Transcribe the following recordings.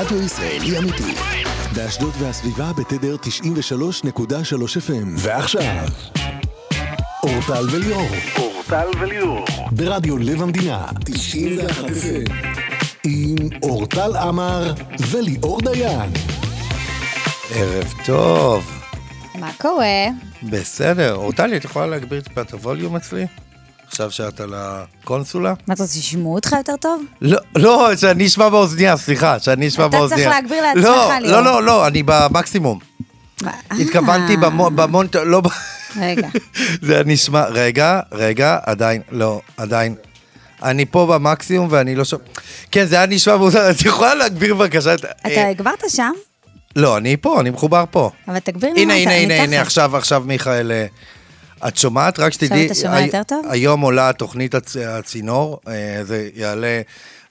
רדיו ישראלי אמיתי. באשדוד והסביבה בתדר 93.3 FM. ועכשיו, אורטל וליאור. אורטל וליאור. ברדיו לב המדינה. 91 FM. עם אורטל עמר וליאור דיין. ערב טוב. מה קורה? בסדר. אורטלי, את יכולה להגביר טיפה את הווליום אצלי? עכשיו שאת על הקונסולה? מה אתה רוצה, שישמעו אותך יותר טוב? לא, לא, שאני אשמע באוזנייה, סליחה, שאני אשמע אתה באוזנייה. צריך להגביר לעצמך, לא, ליאור. לא, לא, לא, אני במקסימום. התכוונתי אה, במו- במונטר, לא... רגע. זה נשמע, רגע, רגע, עדיין, לא, עדיין. אני פה במקסימום ואני לא שומע. כן, זה היה נשמע מוזר, את יכולה להגביר בבקשה את... אתה אה, הגברת שם? לא, אני פה, אני מחובר פה. אבל תגביר לי הנה, למטה, הנה, אני הנה, תכף. הנה, עכשיו, עכשיו, מיכאל, אה, את שומעת? רק שתדעי, אתה שומע יותר טוב? היום עולה תוכנית הצ- הצינור, אה, זה יעלה,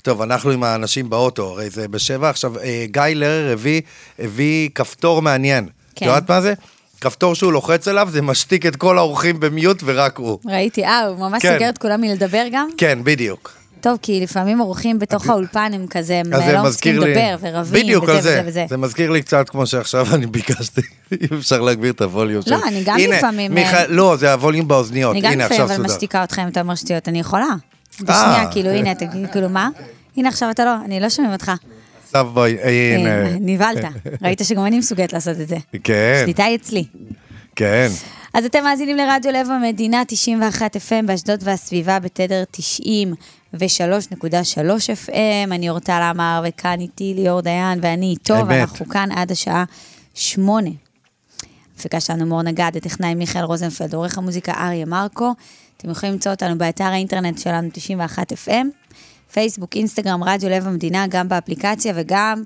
טוב, אנחנו עם האנשים באוטו, הרי זה בשבע, עכשיו, אה, גיא לרר הביא, הביא כפתור מעניין. את כן. יודעת מה זה? כפתור שהוא לוחץ עליו, זה משתיק את כל האורחים במיוט ורק הוא. ראיתי, אה, הוא ממש כן. סוגר את כולם מלדבר גם? כן, בדיוק. טוב, כי לפעמים אורחים בתוך האולפן הם כזה, הם אז זה לא מסכים לי... לדבר ורבים, בדיוק וזה וזה זה. וזה. זה מזכיר לי קצת כמו שעכשיו אני ביקשתי, אם אפשר להגביר את הווליום לא, שלי. אני גם הנה, לפעמים, מיכאל, לא, זה הווליום באוזניות. אני גם הנה, לפעמים עכשיו אבל סודר. משתיקה אותך אם אתה אומר שטויות, אני יכולה. בשנייה, כאילו, אה. הנה, אתה כאילו, מה? הנה, עכשיו אתה לא, אני לא שומעים אותך. עכשיו בואי, הנה. אה, נבהלת. ראית שגם אני מסוגלת לעשות את זה. כן, שליטה היא אצלי. כן. אז אתם מאזינים לרדיו לב המדינה, 91 FM באשדוד והסביבה בתדר 93.3 FM. אני אורטל עמר, וכאן איתי ליאור דיין, ואני איתו, אמת. ואנחנו כאן עד השעה 8. המפיקה שלנו מור נגד, הטכנאי מיכאל רוזנפלד, עורך המוזיקה אריה מרקו. אתם יכולים למצוא אותנו באתר האינטרנט שלנו 91 FM, פייסבוק, אינסטגרם, רדיו לב המדינה, גם באפליקציה וגם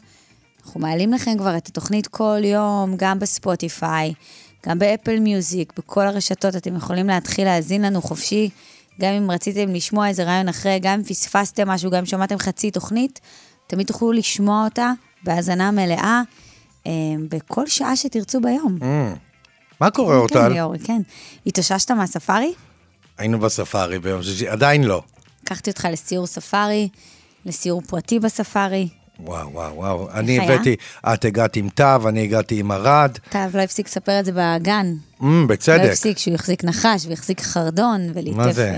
אנחנו מעלים לכם כבר את התוכנית כל יום, גם בספוטיפיי, גם באפל מיוזיק, בכל הרשתות אתם יכולים להתחיל להאזין לנו חופשי, גם אם רציתם לשמוע איזה רעיון אחרי, גם אם פספסתם משהו, גם אם שמעתם חצי תוכנית, תמיד תוכלו לשמוע אותה בהאזנה מלאה, אה, בכל שעה שתרצו ביום. מה קורה, כן, אורטל? ליאורי, כן. התאוששת מהספארי? היינו בספארי ביום שישי, עדיין לא. לקחתי אותך לסיור ספארי, לסיור פרטי בספארי. וואו, וואו, וואו. אני היה? הבאתי, את הגעת עם תו, אני הגעתי עם ארד. אתה לא הפסיק לספר את זה בגן. לא בצדק. הפסיק, שהוא החזיק נחש והחזיק חרדון וליטף? אה,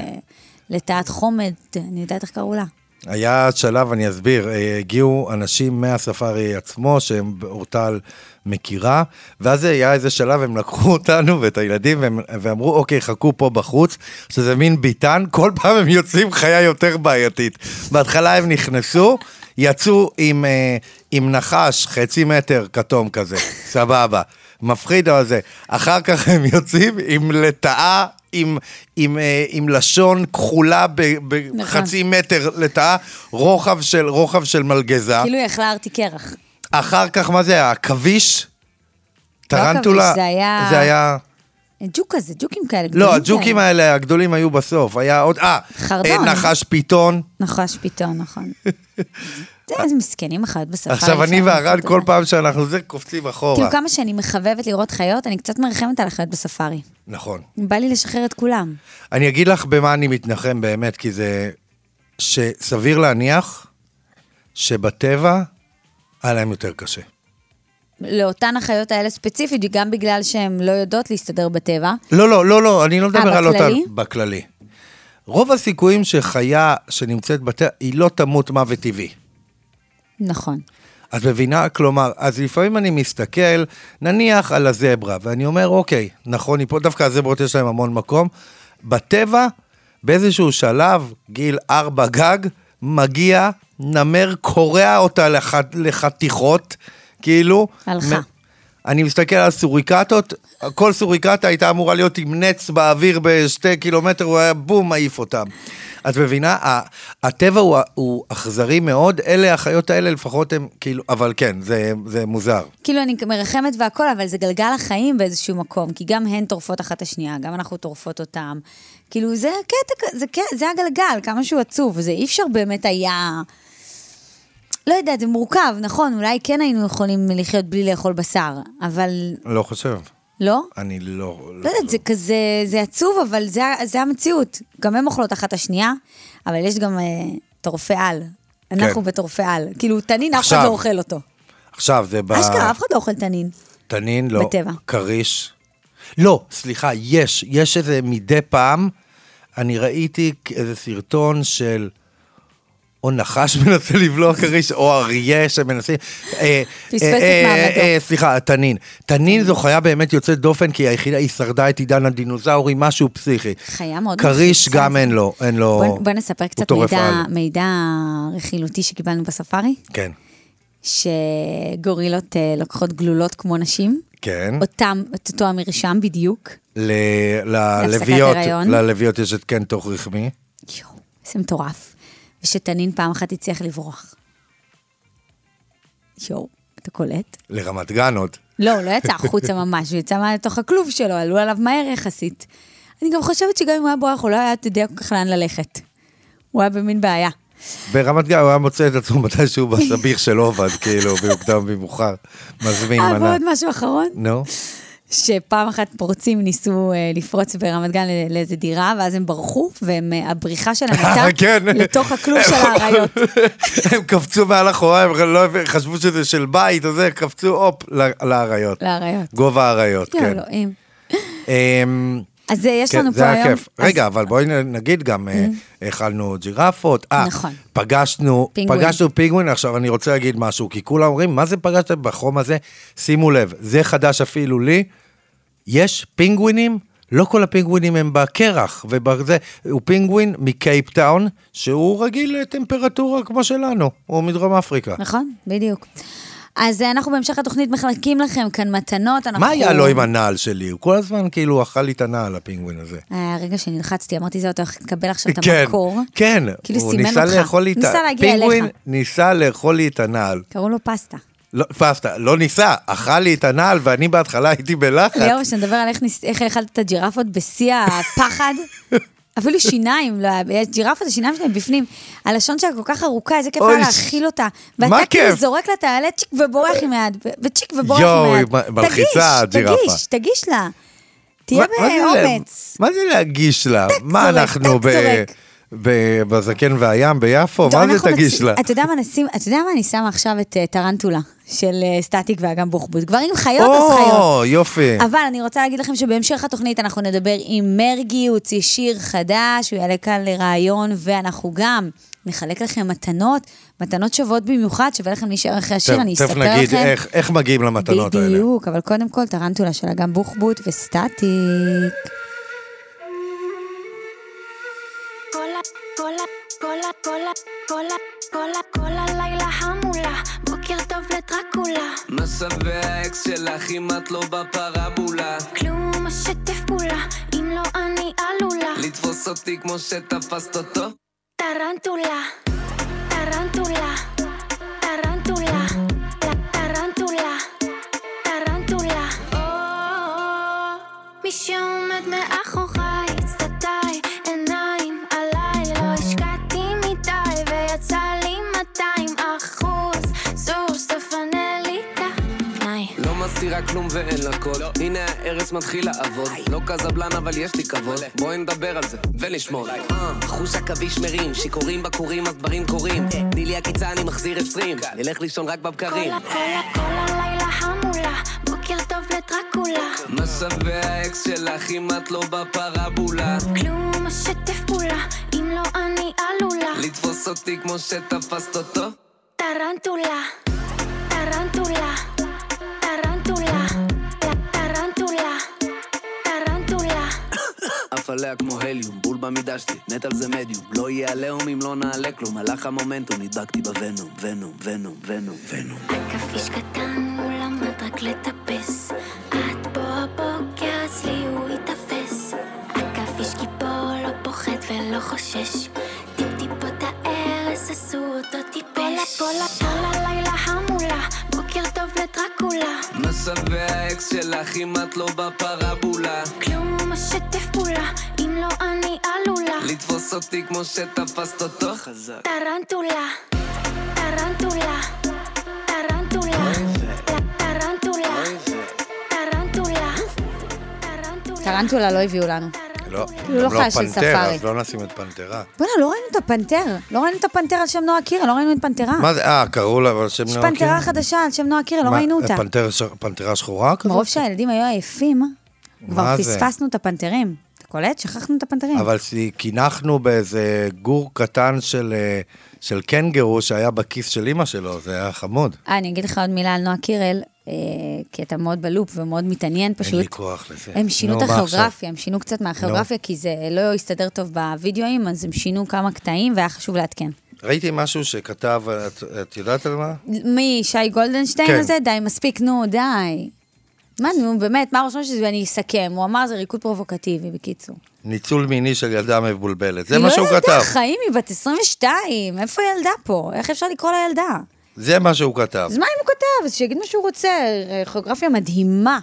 לטאת חומד, אני יודעת איך קראו לה. היה שלב, אני אסביר, אה, הגיעו אנשים מהספארי עצמו, שהם אורטל מכירה, ואז היה איזה שלב, הם לקחו אותנו ואת הילדים, והם, ואמרו, אוקיי, חכו פה בחוץ, שזה מין ביטן, כל פעם הם יוצאים חיה יותר בעייתית. בהתחלה הם נכנסו, יצאו עם, אה, עם נחש חצי מטר כתום כזה, סבבה. מפחיד אבל זה. אחר כך הם יוצאים עם לטאה, עם, עם, אה, עם לשון כחולה בחצי מטר לטאה, רוחב של, רוחב של מלגזה. כאילו היא אכלה ארטי קרח. אחר כך, מה זה היה? עכביש? טרנטולה? עכביש, זה היה- זה היה... ג'וק כזה, ג'וקים כאלה. גדולים לא, הג'וקים. האלה הגדולים היו בסוף. היה עוד... אה, חרדון. אה, נחש פיתון. נחש פיתון, נכון. זה איזה מסכנים החיות בספארי. עכשיו, אני את כל. פעם שאנחנו זה, קופצים אחורה. כאילו כמה שאני מחבבת לראות חיות, אני קצת מרחמת על החיות בספארי. נכון. בא לי לשחרר את כולם. אני אגיד לך במה אני מתנחם באמת, כי זה... שסביר להניח שבטבע היה להם יותר קשה. לאותן החיות האלה ספציפית, גם בגלל שהן לא יודעות להסתדר בטבע. לא, לא, לא, לא, אני לא מדבר על אותה... בכללי? רוב הסיכויים שחיה שנמצאת בטבע, היא לא תמות מוות טבעי. נכון. את מבינה? כלומר, אז לפעמים אני מסתכל, נניח על הזברה, ואני אומר, אוקיי, נכון, היא פה, דווקא הזברות יש להם המון מקום. בטבע, באיזשהו שלב, גיל ארבע גג, מגיע נמר, קורע אותה לח... לחתיכות, כאילו. הלכה. אני מסתכל על סוריקטות, כל סוריקטה הייתה אמורה להיות עם נץ באוויר בשתי קילומטר, הוא היה בום, מעיף אותם. את מבינה? הטבע הוא, הוא אכזרי מאוד, אלה החיות האלה לפחות הם כאילו, אבל כן, זה, זה מוזר. כאילו, אני מרחמת והכל, אבל זה גלגל החיים באיזשהו מקום, כי גם הן טורפות אחת את השנייה, גם אנחנו טורפות אותם. כאילו, זה קטע, זה, זה הגלגל, כמה שהוא עצוב, זה אי אפשר באמת היה... לא יודעת, זה מורכב, נכון, אולי כן היינו יכולים לחיות בלי לאכול בשר, אבל לא חושב. לא? אני לא... לא יודעת, זה כזה, זה עצוב, אבל זה, זה המציאות. גם הן אוכלות אחת השנייה, אבל יש גם אה, טורפי על. אנחנו כן. בטורפי על. כאילו, תנין, אף אחד. לא אוכל אותו. עכשיו, זה ב... אשכרה, אף אחד לא אוכל תנין. תנין, לא. בטבע. כריש. לא, סליחה, יש. יש איזה מדי פעם, אני ראיתי איזה סרטון של... או נחש מנסה לבלוע כריש, או אריה שמנסה... אה, פספס אה, את אה, מעמדו. סליחה, תנין. תנין זו חיה באמת יוצאת דופן, כי היחידה, היא שרדה את עידן הדינוזאורים, משהו פסיכי. חיה מאוד כריש. גם אין לו, אין לו... בוא, נספר קצת מידע, רכילותי שקיבלנו בספארי, כן, שגורילות לוקחות גלולות כמו נשים, כן. אותם, את אותו המרשם בדיוק. ללוויות. ללוויות יש את כן תוך רחמי. יואו, איזה מטורף. ושתנין פעם אחת הצליח לברוח. יואו, אתה קולט? לרמת גן עוד. לא, הוא לא יצא החוצה ממש, הוא יצא מתוך הכלוב שלו, עלו עליו מהר יחסית. אני גם חושבת שגם אם הוא היה בורח, הוא לא היה יודע כל כך לאן ללכת. הוא היה במין בעיה. ברמת גן הוא היה מוצא את עצמו מתישהו בסביך של עובד, כאילו, במוקדם ומאוחר. מזמין אה, מנה. ועוד משהו אחרון, נו, שפעם אחת פורצים ניסו אה, לפרוץ ברמת גן לא- לאיזה דירה, ואז הם ברחו, והבריחה שלהם הייתה כן. לתוך הכלוב של האריות. הם קפצו מעל החורה, הם לא חשבו שזה של בית, או זה, קפצו, הופ, לאריות. לאריות. גובה האריות, כן. אלוהים. אז אה, יש כן, לנו זה פה היה היום... כיף. רגע, אבל בואי נגיד גם, אה, אכלנו ג'ירפות. אה, נכון. פגשנו, פינגווין. פגשנו פינגווין, עכשיו אני רוצה להגיד משהו, כי כולם אומרים, מה זה פגשתם בחום הזה? שימו לב, זה חדש אפילו לי, יש פינגווינים, לא כל הפינגווינים הם בקרח, ובזה, הוא פינגווין מקייפטאון, שהוא רגיל לטמפרטורה כמו שלנו, הוא מדרום אפריקה. נכון, בדיוק. אז אה, אנחנו בהמשך התוכנית מחלקים לכם כאן מתנות. אנחנו... מה היה לו עם הנעל שלי? הוא כל הזמן כאילו אכל לי את הנעל, הפינגווין הזה. היה רגע שנלחצתי, אמרתי, זה אתה הולך לקבל עכשיו את כן, המקור. כן, כאילו הוא סימן ניסה אותך. לאכול לי את ה... ניסה להגיע פינגווין אליך. ניסה לאכול לי את הנעל. קראו לו פסטה. לא, פסטה, לא ניסה, אכל לי את הנעל ואני בהתחלה הייתי בלחץ. ליאור, שנדבר על איך ניס- איך האכלת את הג'ירפות בשיא הפחד. אפילו שיניים, לא היה, ג'ירפה, זה שיניים שלהם בפנים. הלשון שלה כל כך ארוכה, איזה כיף היה להאכיל אותה. ואתה כאילו? זורק לה את העלה צ'יק ובורח עם היד, וצ'יק ובורח יואו, עם היד. היא מ- מלחיצה, תגיש, הג'ירפה. תגיש, תגיש לה. תהיה באומץ. מה זה להגיש לה? מה אנחנו. ב- בזקן והים ביפו? מה זה תגיש לה? אתה יודע מה נשים, אתה יודע מה אני שמה עכשיו את אה, טרנטולה של אה, סטטיק ואגם בוחבוט. גברים חיות אז חיות. או, יופי. אבל אני רוצה להגיד לכם שבהמשך התוכנית אנחנו נדבר עם מרגי, הוא הוציא שיר חדש, הוא יעלה כאן לראיון, ואנחנו גם נחלק לכם מתנות, מתנות שוות במיוחד, שווה לכם להישאר אחרי השיר, אני תכף אספר נגיד לכם. איך- איך מגיעים למתנות האלה. בדיוק, אבל קודם כל טרנטולה של אגם בוחבוט וסטטיק. כל כל כל הלילה חמולה, בוקר טוב לדרקולה. שווה האקס שלך אם את לא בפרבולה? כלום משתף פעולה, אם לא אני עלולה. לתפוס אותי כמו שתפסת אותו? טרנטולה, טרנטולה, ואין לה קוד הנה הארץ מתחיל לעבוד. לא קזבלן אבל יש לי כבוד. בואי נדבר על זה ולשמור אה, חוש עכביש מרים שיכורים בקורים אז דברים קורים. תני לי עקיצה אני מחזיר עשרים. נלך לישון רק בבקרים. כל הלילה חמולה, בוקר טוב לדרקולה. מה שווה האקס שלך אם את לא בפרבולה? כלום משתף פעולה, אם לא אני עלולה. לתפוס אותי כמו שתפסת אותו? טרנטולה, עף עליה כמו הליום, בול במידה שלי, מת על זה מדיום. לא יהיה עליהום אם לא נעלה כלום, הלך המומנטום, נדבקתי בוונום, ונום, ונום, ונום, ונום. עכביש קטן, הוא למד רק לטפס. את בו הבוקר, אצלי הוא ייתפס. עכביש גיבור, לא פוחד ולא חושש. טיפ-טיפות הארץ עשו אותו טיפש. כל ה- כל הלילה חמולה, בוקר טוב לדרקולה. מה שווה האקס שלך אם את לא בפרבולה? כלום משתף פעולה, אם לא אני עלולה. לתפוס אותי כמו שתפסת אותו? חזק. טרנטולה, טרנטולה, טרנטולה, טרנטולה, טרנטולה. טרנטולה לא הביאו לנו. לא, לא גם לא חיה של ספארי. אז לא נשים את פנתרה. בוא'נה, לא ראינו את הפנתר. לא ראינו את הפנתר על שם נועה קירל, לא ראינו את פנתרה. מה זה, אה, קראו לה אבל שם יש נועה פנתרה קירל? חדשה על שם נועה קירל, לא ראינו אותה. פנתרה פנתרה שחורה כזאת? מרוב שהילדים היו עייפים, כבר? פספסנו את הפנתרים. אתה קולט? שכחנו את הפנתרים. אבל קינחנו באיזה גור קטן של, אה, של קנגרו שהיה בכיס של אימא שלו, זה היה חמוד. אה, אני אגיד לך עוד מילה על נועה קירל, כי אתה מאוד בלופ ומאוד מתעניין פשוט. אין לי כוח לזה. הם שינו נו, את הכיאוגרפיה, הם שינו קצת מהכיאוגרפיה, כי זה לא הסתדר טוב בווידאוים, אז הם שינו כמה קטעים והיה חשוב לעדכן. ראיתי משהו שכתב, את, את יודעת על מה? מי, שי גולדנשטיין כן. הזה? די, מספיק, נו, די. מה, נו, באמת, מה ראש שזה, ואני אסכם. הוא אמר, זה ריקוד פרובוקטיבי, בקיצור. ניצול מיני של ילדה מבולבלת. זה היא מה לא שהוא ילדה, כתב. חיים, היא בת 22, איפה היא ילדה פה? איך אפשר לקרוא לה ילדה? זה מה שהוא כתב. אז מה אם הוא כותב? אז שיגיד מה שהוא רוצה. כיאוגרפיה מדהימה.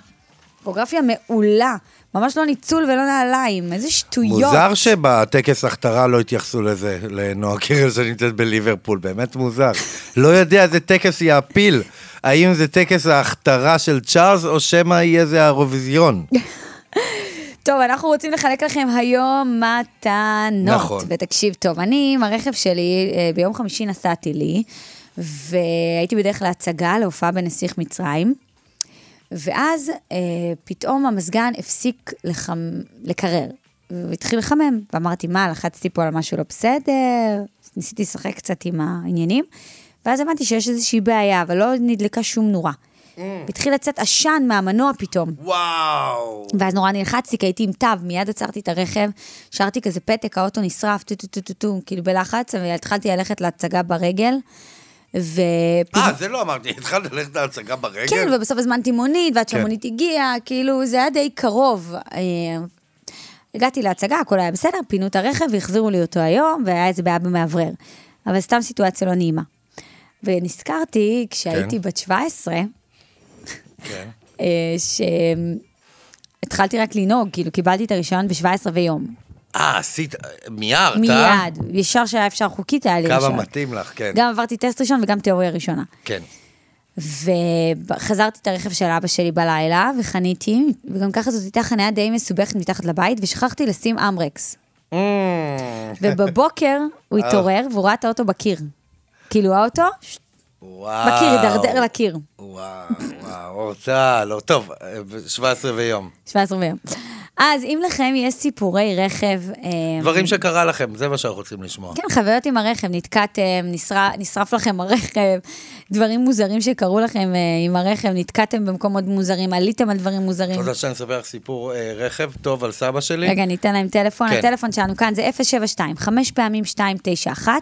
כיאוגרפיה מעולה. ממש לא ניצול ולא נעליים. איזה שטויות. מוזר שבטקס הכתרה לא התייחסו לזה, לנועה קירל שנמצאת בליברפול, באמת מוזר. לא יודע איזה טקס יעפיל. האם זה טקס ההכתרה של צ'ארלס, או שמא יהיה זה האירוויזיון? טוב, אנחנו רוצים לחלק לכם היום מתנות. נכון. ותקשיב טוב, אני עם הרכב שלי, אה, ביום חמישי נסעתי לי, והייתי בדרך להצגה, להופעה בנסיך מצרים, ואז אה, פתאום המזגן הפסיק לחמ... לקרר, והתחיל לחמם, ואמרתי, מה, לחצתי פה על משהו לא בסדר? ניסיתי לשחק קצת עם העניינים, ואז הבנתי שיש איזושהי בעיה, אבל לא נדלקה שום נורה. התחיל לצאת עשן מהמנוע פתאום. וואו. ואז נורא נלחצתי, כי הייתי עם תו, מיד עצרתי את הרכב, השארתי כזה פתק, האוטו נשרף, טו טו טו טו טו, כאילו בלחץ, והתחלתי ללכת להצגה ברגל. ו... אה, זה לא אמרתי, התחלת ללכת להצגה ברגל? כן, ובסוף הזמנתי מונית, ועד כן. שהמונית הגיעה, כאילו, זה היה די קרוב. אה, הגעתי להצגה, הכל היה בסדר, פינו את הרכב והחזירו לי אותו היום, והיה איזה בעיה במאוורר. אבל סתם סיטואציה לא נעימה. ונזכרתי, כשהייתי כן. בת 17, כן. אה, שהתחלתי רק לנהוג, כאילו קיבלתי את הרישיון ב-17 ויום. אה, עשית, מיהרת, אה? מיד, ישר שהיה אפשר חוקית היה לי כמה רישיון. מתאים לך, כן. גם עברתי טסט ראשון וגם תיאוריה ראשונה. כן. וחזרתי את הרכב של אבא שלי בלילה, וחניתי, וגם ככה זאת הייתה חניה די מסובכת מתחת לבית, ושכחתי לשים אמרקס. Mm. ובבוקר הוא אה. התעורר והוא ראה את האוטו בקיר. כאילו האוטו, וואו. בקיר, הידרדר לקיר. וואו, וואו, אורטל, לא, טוב, 17 ויום. 17 ביום. אז אם לכם יש סיפורי רכב... אה, דברים שקרה לכם, זה מה שאנחנו רוצים לשמוע. כן, חוויות עם הרכב, נתקעתם, נשרף, נשרף לכם הרכב, דברים מוזרים שקרו לכם אה, עם הרכב, נתקעתם במקומות מוזרים, עליתם על דברים מוזרים. אתה רוצה שאני אספר לך סיפור אה, רכב טוב על סבא שלי? רגע, ניתן להם טלפון, כן. הטלפון שלנו כאן זה 072, 5 פעמים 291,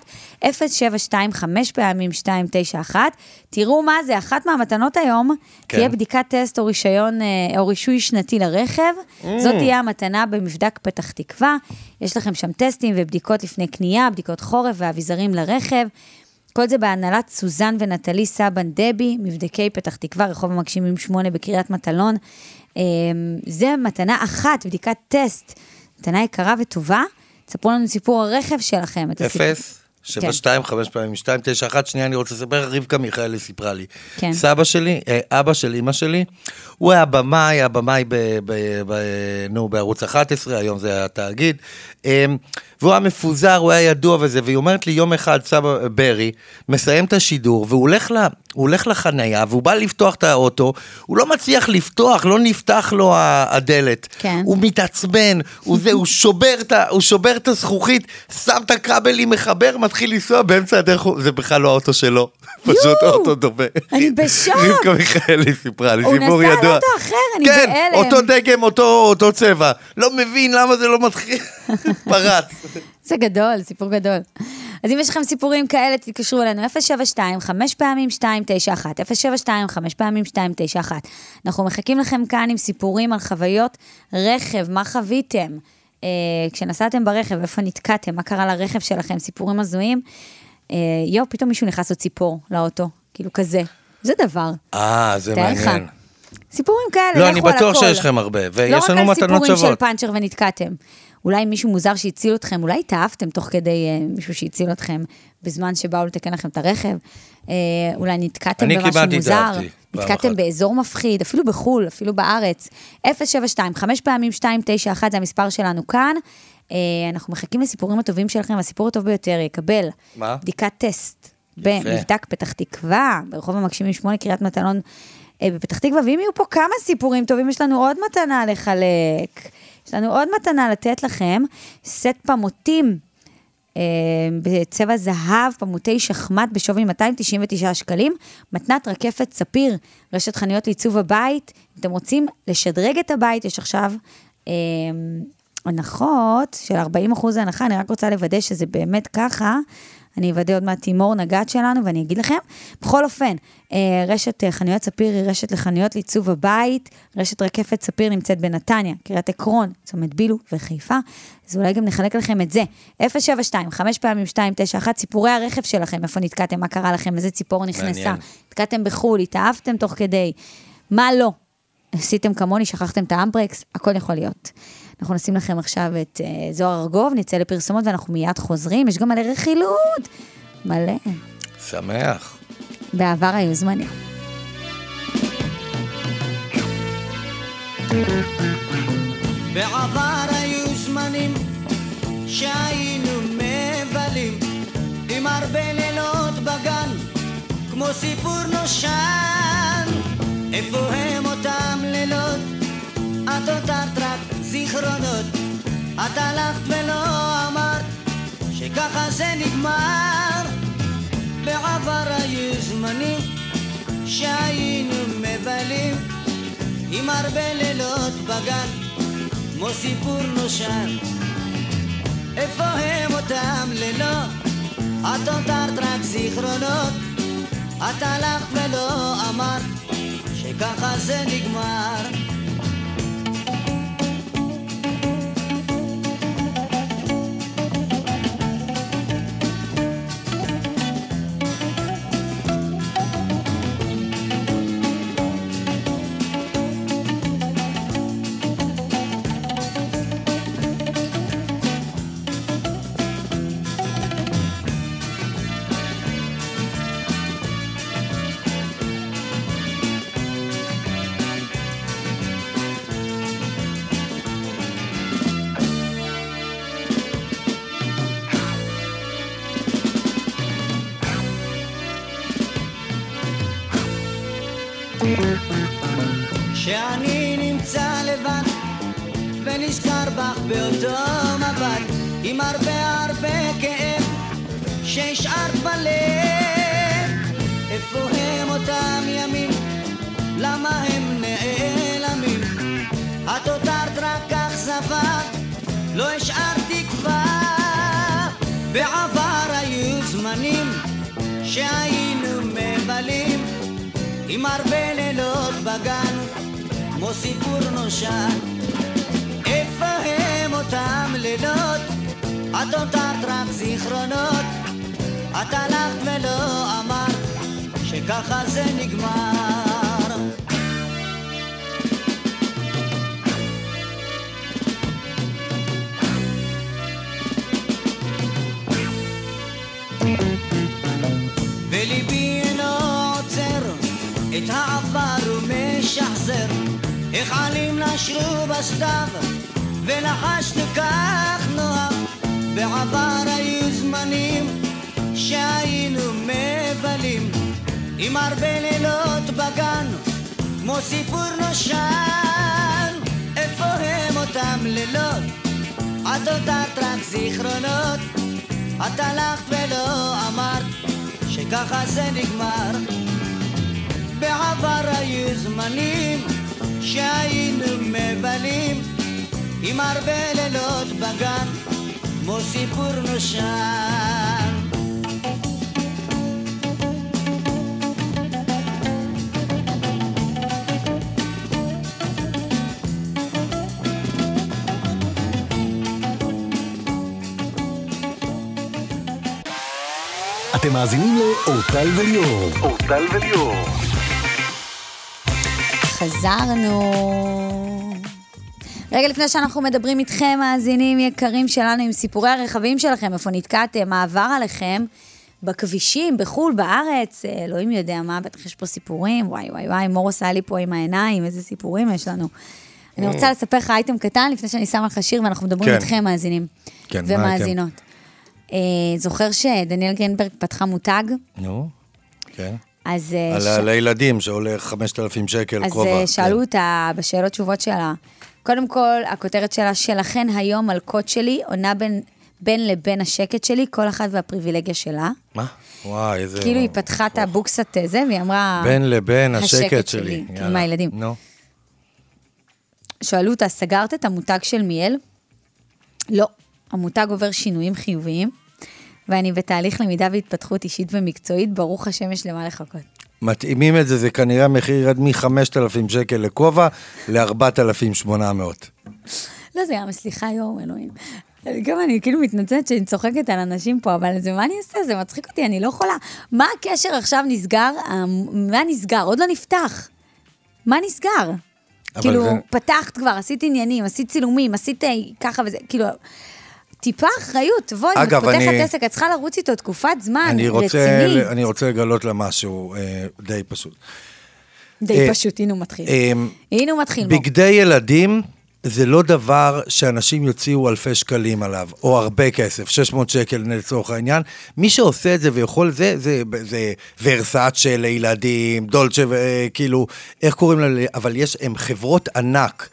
072, 5 פעמים 291. תראו מה זה, אחת מהמתנות היום, כן. תהיה בדיקת טסט או רישיון, אה, או רישוי שנתי לרכב. Mm. זאת תהיה המתנה במבדק פתח תקווה. יש לכם שם טסטים ובדיקות לפני קנייה, בדיקות חורף ואביזרים לרכב. כל זה בהנהלת סוזן ונטלי סבן דבי, מבדקי פתח תקווה, רחוב המגשימים 8 בקריית מטלון. אה, זה מתנה אחת, בדיקת טסט, מתנה יקרה וטובה. תספרו לנו סיפור הרכב שלכם. אפס, שבע, שתיים, חמש פעמים, שתיים, תשע, אחת, שנייה, אני רוצה לספר, רבקה מיכאלי סיפרה לי. כן. סבא שלי, אה, אבא של אימא שלי, הוא היה במאי, הבמאי ב, ב, ב, נו, בערוץ 11, היום זה התאגיד, אה, והוא היה מפוזר, הוא היה ידוע וזה, והיא אומרת לי, יום אחד סבא ברי מסיים את השידור, והוא הולך, ל, הוא הולך לחנייה, והוא בא לפתוח את האוטו, הוא לא מצליח לפתוח, לא נפתח לו הדלת. כן. הוא מתעצבן, הוא זה, הוא שובר את ה- הוא שובר את הזכוכית, שם את הכבלים, מחבר, מתחיל לנסוע באמצע הדרך, הוא- זה בכלל לא האוטו שלו, פשוט אוטו דומה. אני בשוק. רבקה מיכאלי סיפרה לי, הוא סיפור נסע על ידוע. אוטו אחר, אני כן, בהלם. אותו דגם, אותו אותו צבע. לא מבין למה זה לא מתחיל, פרץ. זה גדול, סיפור גדול. אז אם יש לכם סיפורים כאלה, תתקשרו אלינו 072 5 פעמים 291, 072 5 פעמים 291. אנחנו מחכים לכם כאן עם סיפורים על חוויות רכב, מה חוויתם? אה, כשנסעתם ברכב, איפה נתקעתם, מה קרה לרכב שלכם, סיפורים הזויים. אה, יואו, פתאום מישהו נכנס עוד ציפור לאוטו, כאילו כזה. זה דבר. אה, זה תאר לך. מעניין. סיפורים כאלה, לא, אני על בטוח. שיש לכם הרבה, לא ויש רק לנו על מתנות סיפורים של שוות. פאנצ'ר ונתקעתם. אולי מישהו מוזר שהציל אתכם, אולי התאהבתם תוך כדי אה, מישהו שהציל אתכם בזמן שבאו לתקן לכם את הרכב, אה, אולי נתקעתם אני במשהו מוזר, התאהבתי פעם נתקעתם אחת. באזור מפחיד, אפילו בחו"ל, אפילו בארץ. 072, חמש פעמים 291 זה המספר שלנו כאן. אה, אנחנו מחכים לסיפורים הטובים שלכם, והסיפור הטוב ביותר יקבל מה? בדיקת טסט במבדק פתח תקווה, ברחוב המגשימים 8, קריית מטלון אה, בפתח תקווה, ואם יהיו פה כמה סיפורים טובים, יש לנו עוד מתנה לחלק. יש לנו עוד מתנה לתת לכם, סט פמוטים אה, בצבע זהב, פמוטי שחמט בשווי 299 שקלים, מתנת רקפת ספיר, רשת חנויות לעיצוב הבית. אם אתם רוצים לשדרג את הבית, יש עכשיו אה, הנחות של 40 אחוז הנחה, אני רק רוצה לוודא שזה באמת ככה. אני אוודא עוד מעט עם מור נגד שלנו ואני אגיד לכם. בכל אופן, אה, רשת אה, חנויות ספיר היא רשת לחנויות לעיצוב הבית, רשת רקפת ספיר נמצאת בנתניה, קריית עקרון, צומת בילו וחיפה, אז אולי גם נחלק לכם את זה. 072, 5 פעמים 291, סיפורי הרכב שלכם, איפה נתקעתם, מה קרה לכם, איזה ציפור נכנסה. נתקעתם בחו"ל, התאהבתם תוך כדי, מה לא? עשיתם כמוני, שכחתם את האמברקס, הכל יכול להיות. אנחנו נשים לכם עכשיו את uh, זוהר ארגוב, נצא לפרסומות ואנחנו מיד חוזרים, יש גם מלא רכילות, מלא. שמח. בעבר היו זמנים. בעבר היו זמנים שהיינו מבלים עם הרבה לילות בגן כמו סיפור נושן איפה הם אותם לילות? את הותרת רק זיכרונות את הלכת ולא אמרת שככה זה נגמר. בעבר היו זמנים שהיינו מבלים עם הרבה לילות בגן כמו סיפור נושן. איפה הם אותם לילות? את הותרת רק זיכרונות. את הלכת ולא אמרת שככה זה נגמר בך באותו מבט עם הרבה הרבה כאב שהשארת בלב איפה הם אותם ימים? למה הם נעלמים? את הותרת רק אכזבה לא השארת תקווה בעבר היו זמנים שהיינו מבלים עם הרבה לילות בגן, כמו סיפור נושן. אותם לילות? את הותרת רק זיכרונות. את הלכת ולא אמרת שככה זה נגמר. וליבי אינו עוצר את העבר ומשחזר איך עלים נשרו בסתיו ונחשנו כך נוח בעבר היו זמנים שהיינו מבלים. עם הרבה לילות בגן כמו סיפור נושן איפה הם אותם לילות? את הותרת רק זיכרונות את הלכת ולא אמרת שככה זה נגמר. בעבר היו זמנים שהיינו מבלים עם הרבה לילות בגן כמו סיפור נושן אתם מאזינים לאורטל וליאור. אורטל וליאור. חזרנו. רגע לפני שאנחנו מדברים איתכם, מאזינים יקרים שלנו, עם סיפורי הרכבים שלכם, איפה נתקעתם, מה עבר עליכם, בכבישים, בחו"ל, בארץ, אה, אלוהים יודע מה, בטח יש פה סיפורים, וואי וואי וואי, מור עושה לי פה עם העיניים, איזה סיפורים יש לנו. אני רוצה לספר לך אייטם קטן לפני שאני שמה לך שיר ואנחנו מדברים כן. איתכם, מאזינים. כן? ומאזינות. אה, זוכר שדניאל גרינברג פתחה מותג? נו, כן. אז... אה, על ש- ה- לילדים שעולה 5,000 שקל אז כובע. אה, שאלו כן. אותה בשאלות תשובות שלה. קודם כל, הכותרת שלה, שלכן היום מלכות שלי עונה בין, בין לבין השקט שלי, כל אחת והפריבילגיה שלה. מה? וואי, איזה... כאילו היא פתחה את הבוקסת הזה, והיא אמרה... בין לבין השקט השקט שלי, שלי. יאללה. מהילדים. נו. שאלו אותה, סגרת את המותג של מיאל? לא, המותג עובר שינויים חיוביים, ואני בתהליך למידה והתפתחות אישית ומקצועית, ברוך השם יש למה לחכות. מתאימים את זה, זה כנראה המחיר ירד מ-5,000 שקל לכובע ל-4,800. לא, זה גם, סליחה, יואו, אלוהים. גם אני כאילו מתנצלת שאני צוחקת על אנשים פה, אבל זה מה אני אעשה? זה מצחיק אותי, אני לא יכולה. מה הקשר עכשיו נסגר? אה, מה נסגר? עוד לא נפתח. מה נסגר? כאילו, זה- פתחת כבר, עשית עניינים, עשית צילומים, עשית אה, ככה וזה, כאילו, טיפה אחריות, תבואי, את אגב, פותחת אני- עסק, את צריכה לרוץ איתו תקופת זמן אני רוצה, רצינית. אני רוצה לגלות לה משהו אה, די פשוט. די אה, פשוט, הנה הוא מתחיל. אה, הנה הוא מתחיל. בגדי ילדים זה לא דבר שאנשים יוציאו אלפי שקלים עליו, או הרבה כסף, 600 שקל לצורך העניין. מי שעושה את זה ויכול, זה, זה, זה ורסאצ'ה לילדים, דולצ'ה, אה, כאילו, איך קוראים לה? אבל יש, הם חברות ענק.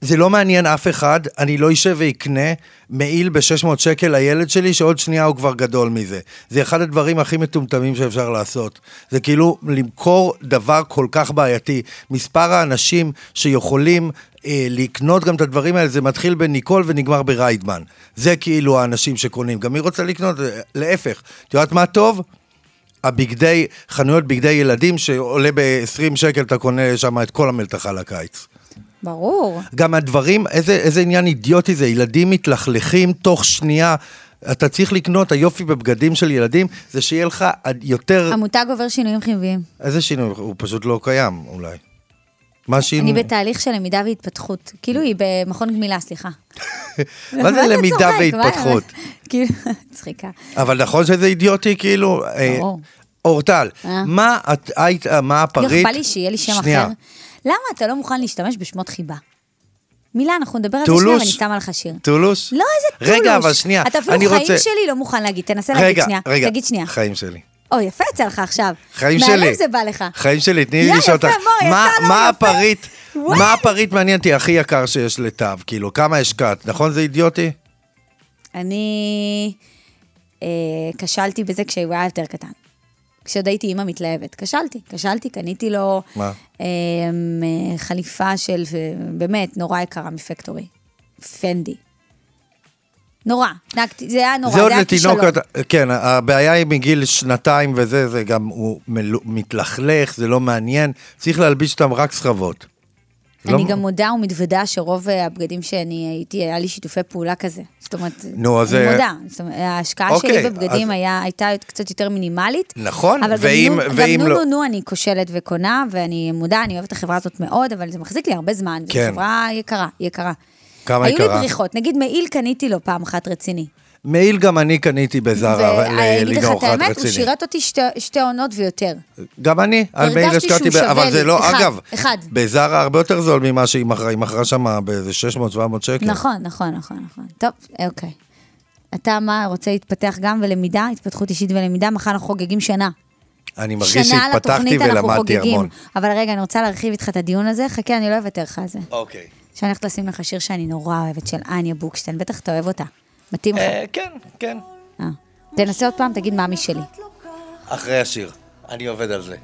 זה לא מעניין אף אחד, אני לא אשב ואקנה מעיל ב-600 שקל לילד שלי, שעוד שנייה הוא כבר גדול מזה. זה אחד הדברים הכי מטומטמים שאפשר לעשות. זה כאילו למכור דבר כל כך בעייתי. מספר האנשים שיכולים אה, לקנות גם את הדברים האלה, זה מתחיל בניקול ונגמר בריידמן. זה כאילו האנשים שקונים. גם מי רוצה לקנות? אה, להפך. את יודעת מה טוב? הבגדי, חנויות בגדי ילדים שעולה ב-20 שקל, אתה קונה שם את כל המלתחה לקיץ. ברור. גם הדברים, איזה, איזה עניין אידיוטי זה, ילדים מתלכלכים תוך שנייה. אתה צריך לקנות, היופי בבגדים של ילדים, זה שיהיה לך יותר... המותג עובר שינויים חיוביים. איזה שינוי? הוא פשוט לא קיים, אולי. מה אני שינוי? בתהליך של למידה והתפתחות. כאילו היא במכון גמילה, סליחה. מה זה למידה? והתפתחות? כאילו, צחיקה. אבל נכון שזה אידיוטי, כאילו... אה, ברור. אורטל, אה? מה את היית, מה הפריט... בא לי שיהיה לי שם. אחר. למה אתה לא מוכן להשתמש בשמות חיבה? מילה, אנחנו נדבר על זה שנייה? ואני שמה לך שיר. טולוש? לא, איזה טולוש. רגע, אבל שנייה, אתה אפילו חיים רוצה- שלי לא מוכן להגיד, תנסה להגיד רגע, שנייה. רגע, תגיד שנייה. חיים שלי. או, יפה יצא לך עכשיו. חיים שלי. מהלב זה בא לך. חיים שלי, תני לי לשאול אותך. מה-. הפריט. מה הפריט מעניין אותי הכי יקר שיש לתו? כאילו, כמה השקעת? נכון זה אידיוטי? אני אה, כשלתי בזה כשהוא היה יותר קטן. כשעוד הייתי אימא מתלהבת. כשלתי, כשלתי, קניתי לו מה? אה, חליפה של, באמת, נורא יקרה מפקטורי. פנדי. נורא, נהגתי, זה היה נורא, זה זה היה כישלון. כן, הבעיה היא מגיל שנתיים וזה, זה גם, הוא מלו- מתלכלך, זה לא מעניין, צריך להלביש אותם רק סחבות. אני לא- גם מודה ומתוודה שרוב אה, הבגדים שאני הייתי, היה לי שיתופי פעולה כזה. זאת אומרת, נו, אז אני זה- מודה. זאת אומרת, ההשקעה אוקיי, שלי בבגדים אז- היה, הייתה קצת יותר מינימלית. נכון, אבל ואם- גם ואם גם נו, לא- נו, נו, אני כושלת וקונה, ואני מודה, אני אוהבת את החברה הזאת מאוד, אבל זה מחזיק לי הרבה זמן. כן. חברה יקרה, יקרה. כמה היו לי יקרה? בריחות, נגיד מעיל קניתי לו פעם אחת רציני. מעיל גם אני קניתי בזארה, ואני אגיד לך את האמת, הוא. שירת אותי שתי- שתי עונות ויותר. גם אני, על מעיל השקעתי, ב- אבל זה. לא, אחד, אגב, אחד. בזארה הרבה יותר זול ממה שהיא מכרה, שם באיזה 600-700 שקל. נכון, נכון, נכון, נכון. טוב, אוקיי. אתה מה, רוצה להתפתח גם ולמידה, התפתחות אישית ולמידה? מחר אנחנו חוגגים שנה. אני מרגיש שהתפתחתי ולמדתי. המון. אבל רגע, אני רוצה להרחיב איתך את הדיון הזה. חכה, אני לא אוותר לך על זה. אוקיי. שאני הולכת לשים לך שיר שאני נורא אוהבת, של אניה בוקשטיין, בטח אתה אוהב אותה. מתאים לך. כן, כן. אה. תנסה עוד פעם, תגיד מה משלי. אחרי השיר. אני עובד על זה.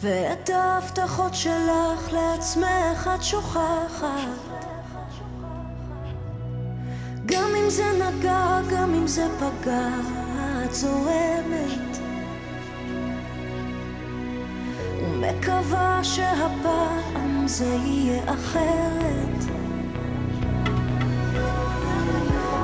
ואת ההבטחות שלך לעצמך את שוכחת גם אם זה נגע, גם אם זה פגע, את זורמת ומקווה שהפעם זה יהיה אחרת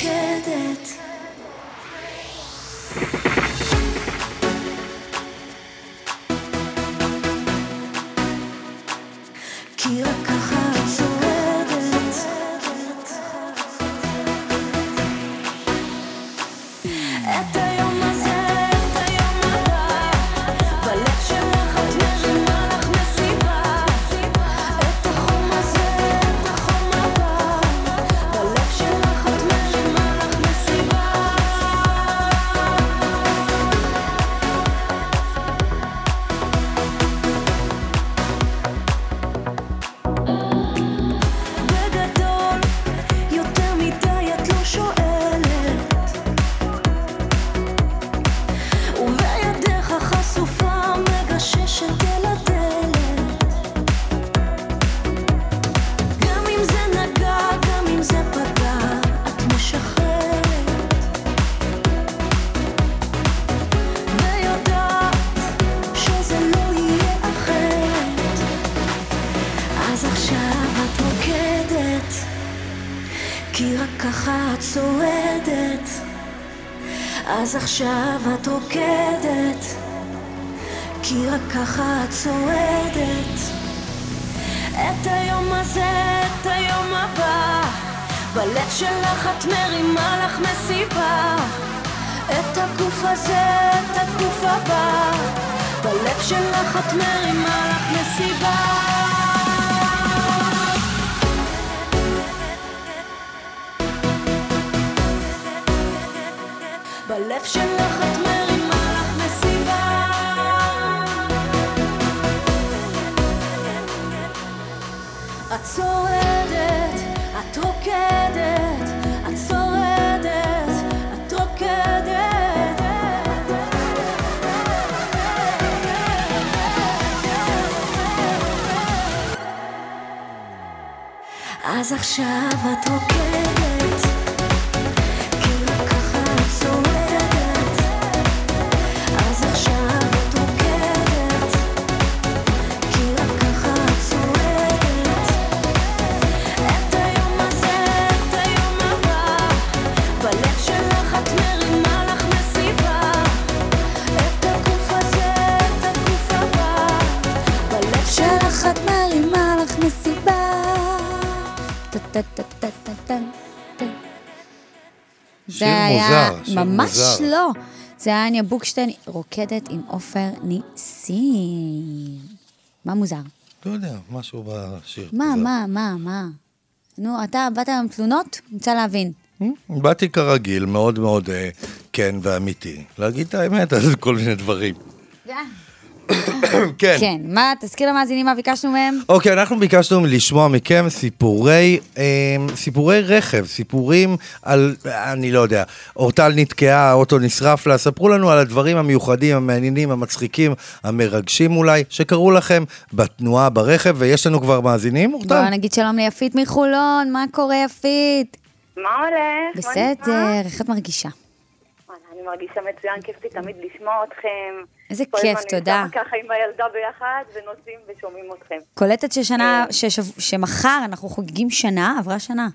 את רוקדת. כי עכשיו את רוקדת כי רק ככה את שורדת את היום הזה, את היום הבא בלב שלך את מרימה לך מסיבה. את הגוף הזה, את הגוף הבא בלב שלך את מרימה לך מסיבה ממש מוזר. לא. זה היה אניה בוקשטיין רוקדת עם עופר ניסים. מה מוזר? לא יודע, משהו בשיר. מה, מוזר. מה, מה, מה? נו, אתה באת עם תלונות? רוצה להבין. באתי כרגיל, מאוד מאוד אה, כן ואמיתי. להגיד את האמת על כל מיני דברים. כן. כן, מה, תזכיר למאזינים מה ביקשנו מהם? אוקיי, אנחנו ביקשנו לשמוע מכם סיפורי, אה, סיפורי רכב, סיפורים על, אני לא יודע, אורטל נתקעה, האוטו נשרף לה, ספרו לנו על הדברים המיוחדים, המעניינים, המצחיקים, המרגשים אולי, שקרו לכם בתנועה ברכב, ויש לנו כבר מאזינים, אורטל? בואו נגיד שלום ליפית מחולון, מה קורה יפית? מה הולך? בסדר, איך את מרגישה? אני מרגישה מצוין, כיף לי תמיד לשמוע אתכם. איזה כל כיף, הזמן תודה. נמצא ככה עם הילדה ביחד, ונוסעים ושומעים אתכם. קולטת ששנה, כן. ששב- שמחר אנחנו חוגגים שנה, עברה שנה.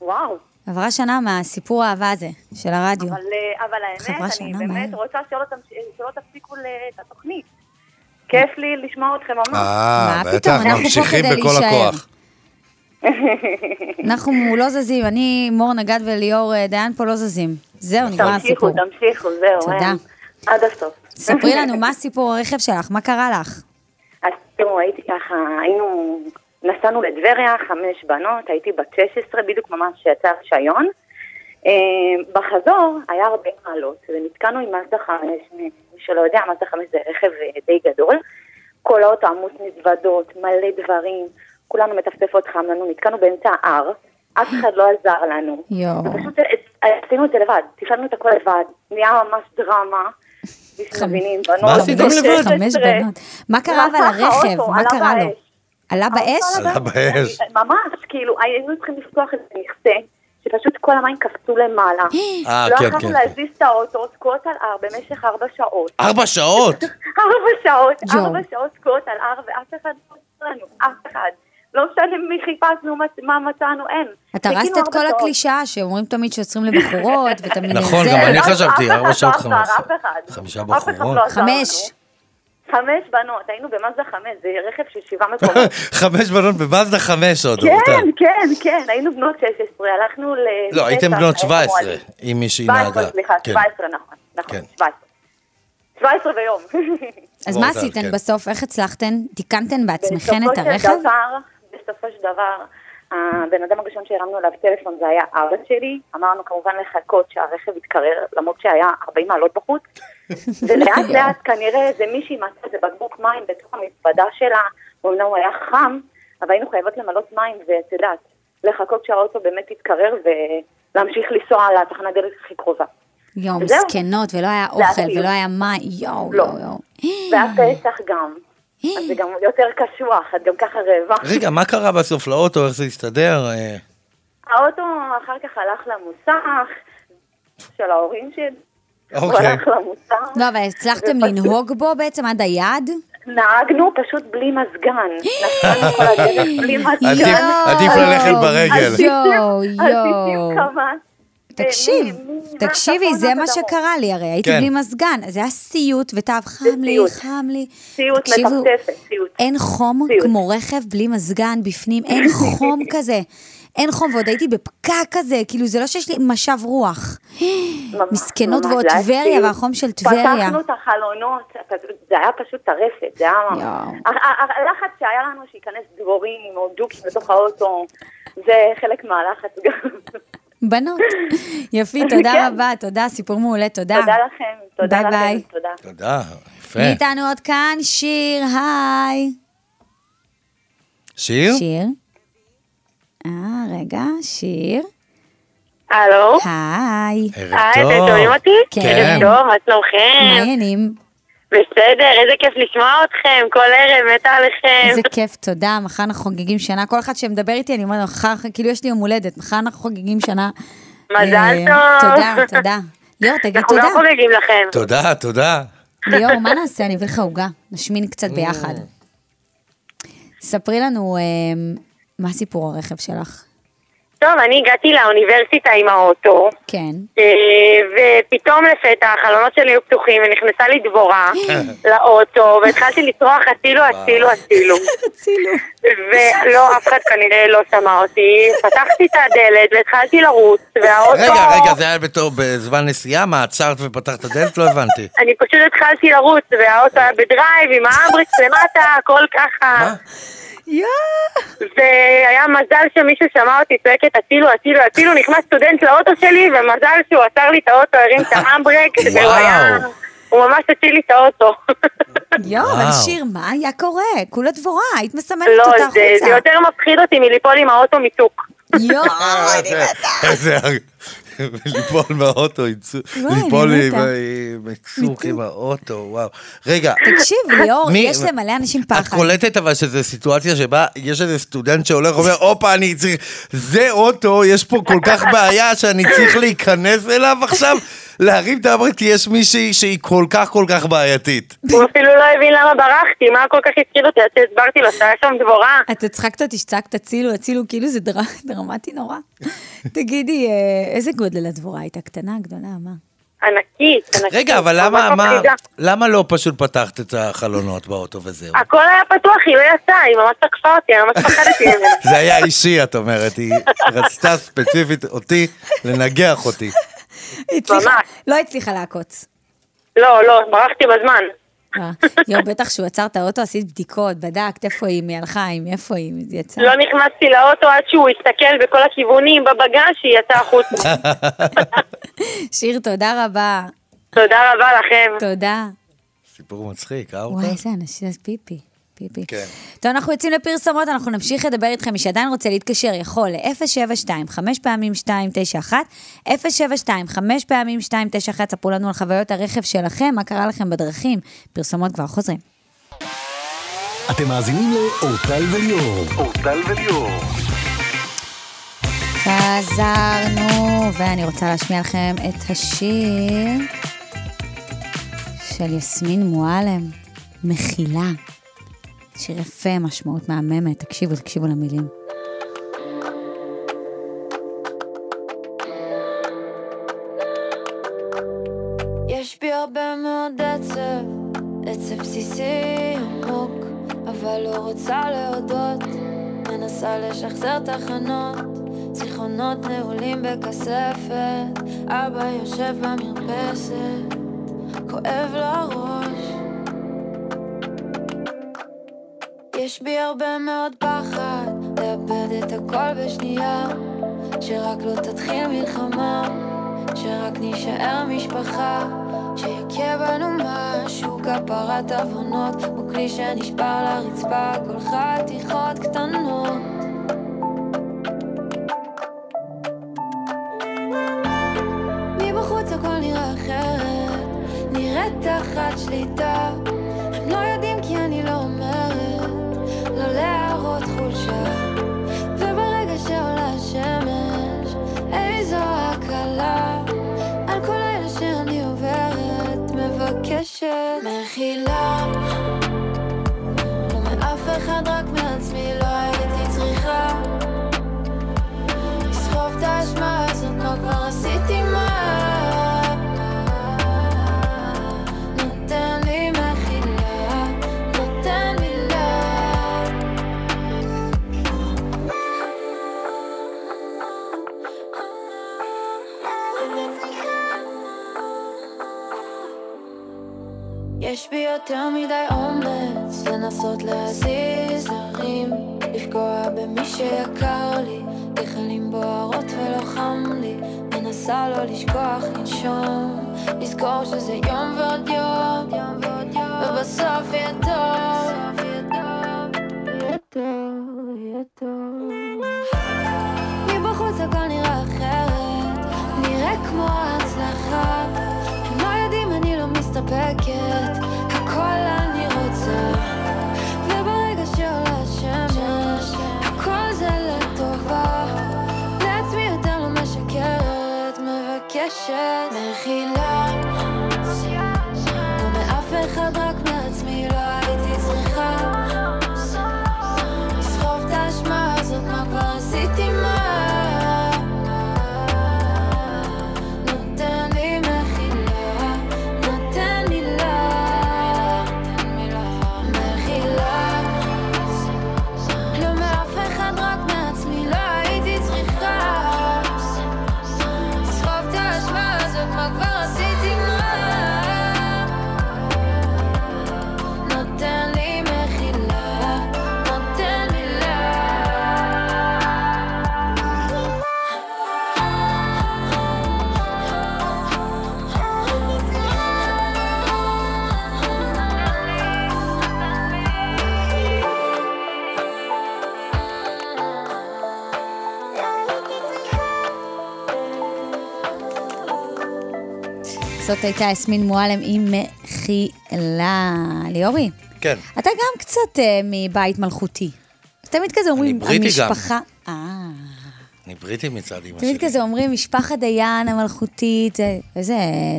וואו. עברה שנה מהסיפור האהבה הזה של הרדיו. אבל, אה, אבל האמת, שנה אני באמת מהר. רוצה שלא, תמש... שלא תפסיקו את התוכנית. כיף לי לשמוע אתכם ממש. אה, בטח, אנחנו ממשיכים בכל להישאר. הכוח. אנחנו לא זזים, אני, מור נגד וליאור אה, דיין פה לא זזים. זהו, נגמר תמשיכו, הסיפור. תמשיכו, זהו. תודה. עד הסוף. ספרי לנו מה סיפור הרכב שלך, מה קרה לך? אז תראו, הייתי ככה, היינו, נסענו לטבריה, חמש בנות, הייתי בת 16, בדיוק ממש שיצא הרישיון. אה, בחזור היה הרבה מעלות, ונתקענו עם מאזדה 5, מי שלא יודע, מאזדה 5 זה רכב אה, די גדול. כל האוטו עמוס מזוודות, מלא דברים, כולנו מטפטפות חם לנו, נתקענו באמצע ההר, אף אחד לא עזר לנו. יואו. ופשוט אה, עשינו את זה לבד, תפעלנו את הכל לבד, נהיה ממש דרמה. מבינים, בנות, מה עשיתם לבד? 16. חמש בנות. מה קרה אבל לרכב? האוטו, מה קרה לו? עלה באש? עלה באש. ממש, כאילו, היינו צריכים לפתוח איזה מכסה, שפשוט כל המים קפצו למעלה. אה, לא כן, יכולנו כן. להזיז את האוטו, תקועות על הר במשך ארבע שעות. ארבע שעות? ארבע שעות. ארבע שעות תקועות על הר, ואף אחד לא עוזר לנו, אף אחד. לא משנה מי חיפשנו, מה- מה מצאנו, אין. אתה הרסת את כל. הקלישאה שאומרים תמיד שעוצרים לבחורות, ותמיד נכון. גם אני אף- חשבתי, אף ארבע אחד שעות לא חמש. אף אחד. חמישה בחורות. לא חמש. חמש בנות, היינו במאזדה חמש, זה רכב של שבעה מקומות. חמש בנות במאזדה חמש עוד, כן. כן, כן, היינו בנות 16, הלכנו ל... לא, הייתם בנות היה 17, מועלים. אם מישהי 17, נהגה. סליחה, כן. 17, נכון, נכון, כן. 17. 17 ויום. אז לא מה עשיתן כן. בסוף? איך הצלחתן? תיקנתן בעצמכן בסופו את של הרכב? דבר, בסופו של דבר, הבן אדם הראשון שהרמנו אליו טלפון זה היה אבא שלי. אמרנו כמובן לחכות שהרכב יתקרר, למרות שהיה 40 מעלות בחוץ. ולאט לאט כנראה איזה מישהי מצאה איזה בקבוק מים בתוך המזוודה שלה, אומנם הוא היה חם, אבל היינו חייבות למלות מים, ואת יודעת, לחכות שהאוטו באמת יתקרר ולהמשיך לנסוע לתחנת דלק הכי קרובה. יואו. מסכנות, ולא היה אוכל. ולא היה מים, יואו, לא. יואו, יואו. והפסח גם. אז זה גם יותר קשוח, את גם ככה רעבה. רגע, מה קרה בסוף לאוטו? איך זה הסתדר? אה, האוטו אחר כך הלך למוסך של ההורים שלי. הוא אוקיי. הלך למוסך. לא, אבל הצלחתם לנהוג בו בעצם עד היעד? נהגנו פשוט בלי מזגן. נסענו כל הדרך בלי עדיף- מזגן. עדיף ללכת ברגל. יואו. כמה. תקשיב, תקשיבי, זה מה. שקרה לי, הרי הייתי כן. בלי מזגן, אז זה היה סיוט, ותו חם לי. חם לי. סיוט מטפטפת, סיוט. אין חום. כמו רכב בלי מזגן בפנים, אין חום כזה. אין חום, ועוד הייתי בפקק כזה, כאילו זה לא שיש לי משב רוח. מסכנות ועוד טבריה. והחום של טבריה. פתחנו את החלונות, זה היה פשוט טרפת, זה היה... הלחץ שהיה לנו שייכנס דבורים או דוקים לתוך האוטו, זה חלק מהלחץ גם. בנות. יפי, תודה כן. רבה, תודה, סיפור מעולה, תודה. תודה לכם, תודה ביי ביי. לכם, תודה. תודה, יפה. מי איתנו עוד כאן? שיר, היי. שיר? שיר. אה, רגע, שיר. הלו? היי. ערב היי, טוב. אתם שומעים אותי? כן. ערב טוב, מה מה שלומכם? העניינים? בסדר, איזה כיף לשמוע אתכם, כל ערב, מתה עליכם. איזה כיף, תודה. מחר אנחנו חוגגים שנה. כל אחד שמדבר איתי, אני אומרת, מחר, כאילו יש לי יום הולדת, מחר אנחנו חוגגים שנה. מזל אה, טוב. תודה, תודה. ליאור, תגיד אנחנו תודה. גם חוגגים לכם. תודה, תודה. ליאור, מה נעשה? אני אביא לך עוגה. נשמין קצת ביחד. ספרי לנו אה, מה סיפור הרכב שלך. טוב, אני הגעתי לאוניברסיטה עם האוטו, כן. אה, ופתאום לפתע החלונות שלי היו פתוחים ונכנסה לי דבורה לאוטו, והתחלתי לצרוח הצילו, הצילו, הצילו. הצילו. ולא, אף אחד כנראה לא שמע אותי. פתחתי את הדלת והתחלתי לרוץ, והאוטו... רגע, רגע, זה היה בתור, בזמן נסיעה? מה, עצרת ופתחת דלת? לא הבנתי. אני פשוט התחלתי לרוץ, והאוטו היה ב drive עם האמברקס למטה, הכל ככה. מה? והיה מזל שמישהו שמע אותי צועקת הצילו, הצילו, הצילו, נכנס סטודנט לאוטו שלי, ומזל שהוא עצר לי את האוטו, הרים את האמברקס, והוא היה... הוא ממש הציל לי את האוטו. יואו, אבל. שיר, מה היה קורה? כולה דבורה, היית מסמנת לא, אותה זה זה החוצה. יותר מפחיד אותי מליפול עם האוטו מצוק. יואו, אני זה- מתה. איזה... ליפול מהאוטו, ליפול מתה. עם האוטו, וואו. רגע, תקשיב, ליאור, יש למלא אנשים את פחד. קולטת אבל שזו סיטואציה שבה יש איזה סטודנט שהולך ואומר, הופה, אני צריך... זה אוטו, יש פה כל כך בעיה שאני צריך להיכנס אליו עכשיו? להרים את האמרת כי יש מישהי שהיא כל כך כל כך בעייתית. הוא אפילו לא הבין למה ברחתי, מה כל כך הפחיד אותי, עד שהסברתי לו שהיה שם דבורה. אתה הצחקת אותי שצעקת הצילו, הצילו, כאילו זה דר- דרמטי נורא. תגידי, אה, איזה גודל הדבורה הייתה? קטנה, גדולה, מה? ענקית, ענקית. רגע, אבל למה, ממש מה. למה לא פשוט פתחת את החלונות באוטו וזהו? הכל היה פתוח, היא לא יצאה, היא ממש תקפה אותי, אני ממש פחדתי ממנה. זה היה אישי, את אומרת, היא רצתה ספציפית אותי לנגח אותי. הצליחה- ממש. לא הצליחה לעקוץ. לא, לא, ברחתי בזמן. אה, יואו, בטח שהוא עצר את האוטו, עשית בדיקות, בדקת איפה היא, מי הלכה, עם איפה היא, זה יצא. לא נכנסתי לאוטו עד שהוא הסתכל בכל הכיוונים בבגז שהיא יצאה החוצה. שיר, תודה רבה. תודה רבה לכם. תודה. סיפור מצחיק, אה? וואי, איזה אנשים, זה פיפי. פיפי. כן. טוב, אנחנו יוצאים לפרסומות, אנחנו נמשיך לדבר איתכם. מי שעדיין רוצה להתקשר, יכול ל-072, 5 פעמים 291, 072, 5 פעמים 291, ספרו לנו על חוויות הרכב שלכם, מה קרה לכם בדרכים. פרסומות כבר חוזרים. אתם מאזינים לאורטל וליאור. אורטל וליאור. חזרנו, ואני רוצה להשמיע לכם את השיר של יסמין מועלם, מחילה. שיר יפה, משמעות מהממת, תקשיבו, תקשיבו למילים. יש בי הרבה מאוד עצב, עצב בסיסי עמוק, אבל לא רוצה להודות, מנסה לשחזר תחנות, זיכרונות נעולים בכספת, אבא יושב במרפסת, כואב לו הראש. יש בי הרבה מאוד פחד, לאבד את הכל בשנייה, שרק לא תתחיל מלחמה. שרק נישאר משפחה, שיכה בנו משהו, כפרת עוונות, כמו כלי שנשבר לרצפה, כל חתיכות קטנות. מבחוץ הכל נראה אחרת, נראית תחת שליטה. יותר מדי אומץ לנסות להזיז הרים, לפגוע במי שיקר לי, גחלים בוערות ולא חם לי, מנסה לא לשכוח לנשום, לזכור שזה יום ועוד יום, ובסוף יהיה טוב, זאת הייתה יסמין מועלם עם מחילה. ליאורי, כן. אתה גם קצת אה, מבית מלכותי. תמיד כזה אומרים, בריטי גם. המשפחה... אה, אני בריטי מצד אמא תמיד שלי. כזה אומרים, משפחת דיין המלכותית, זה- איזה,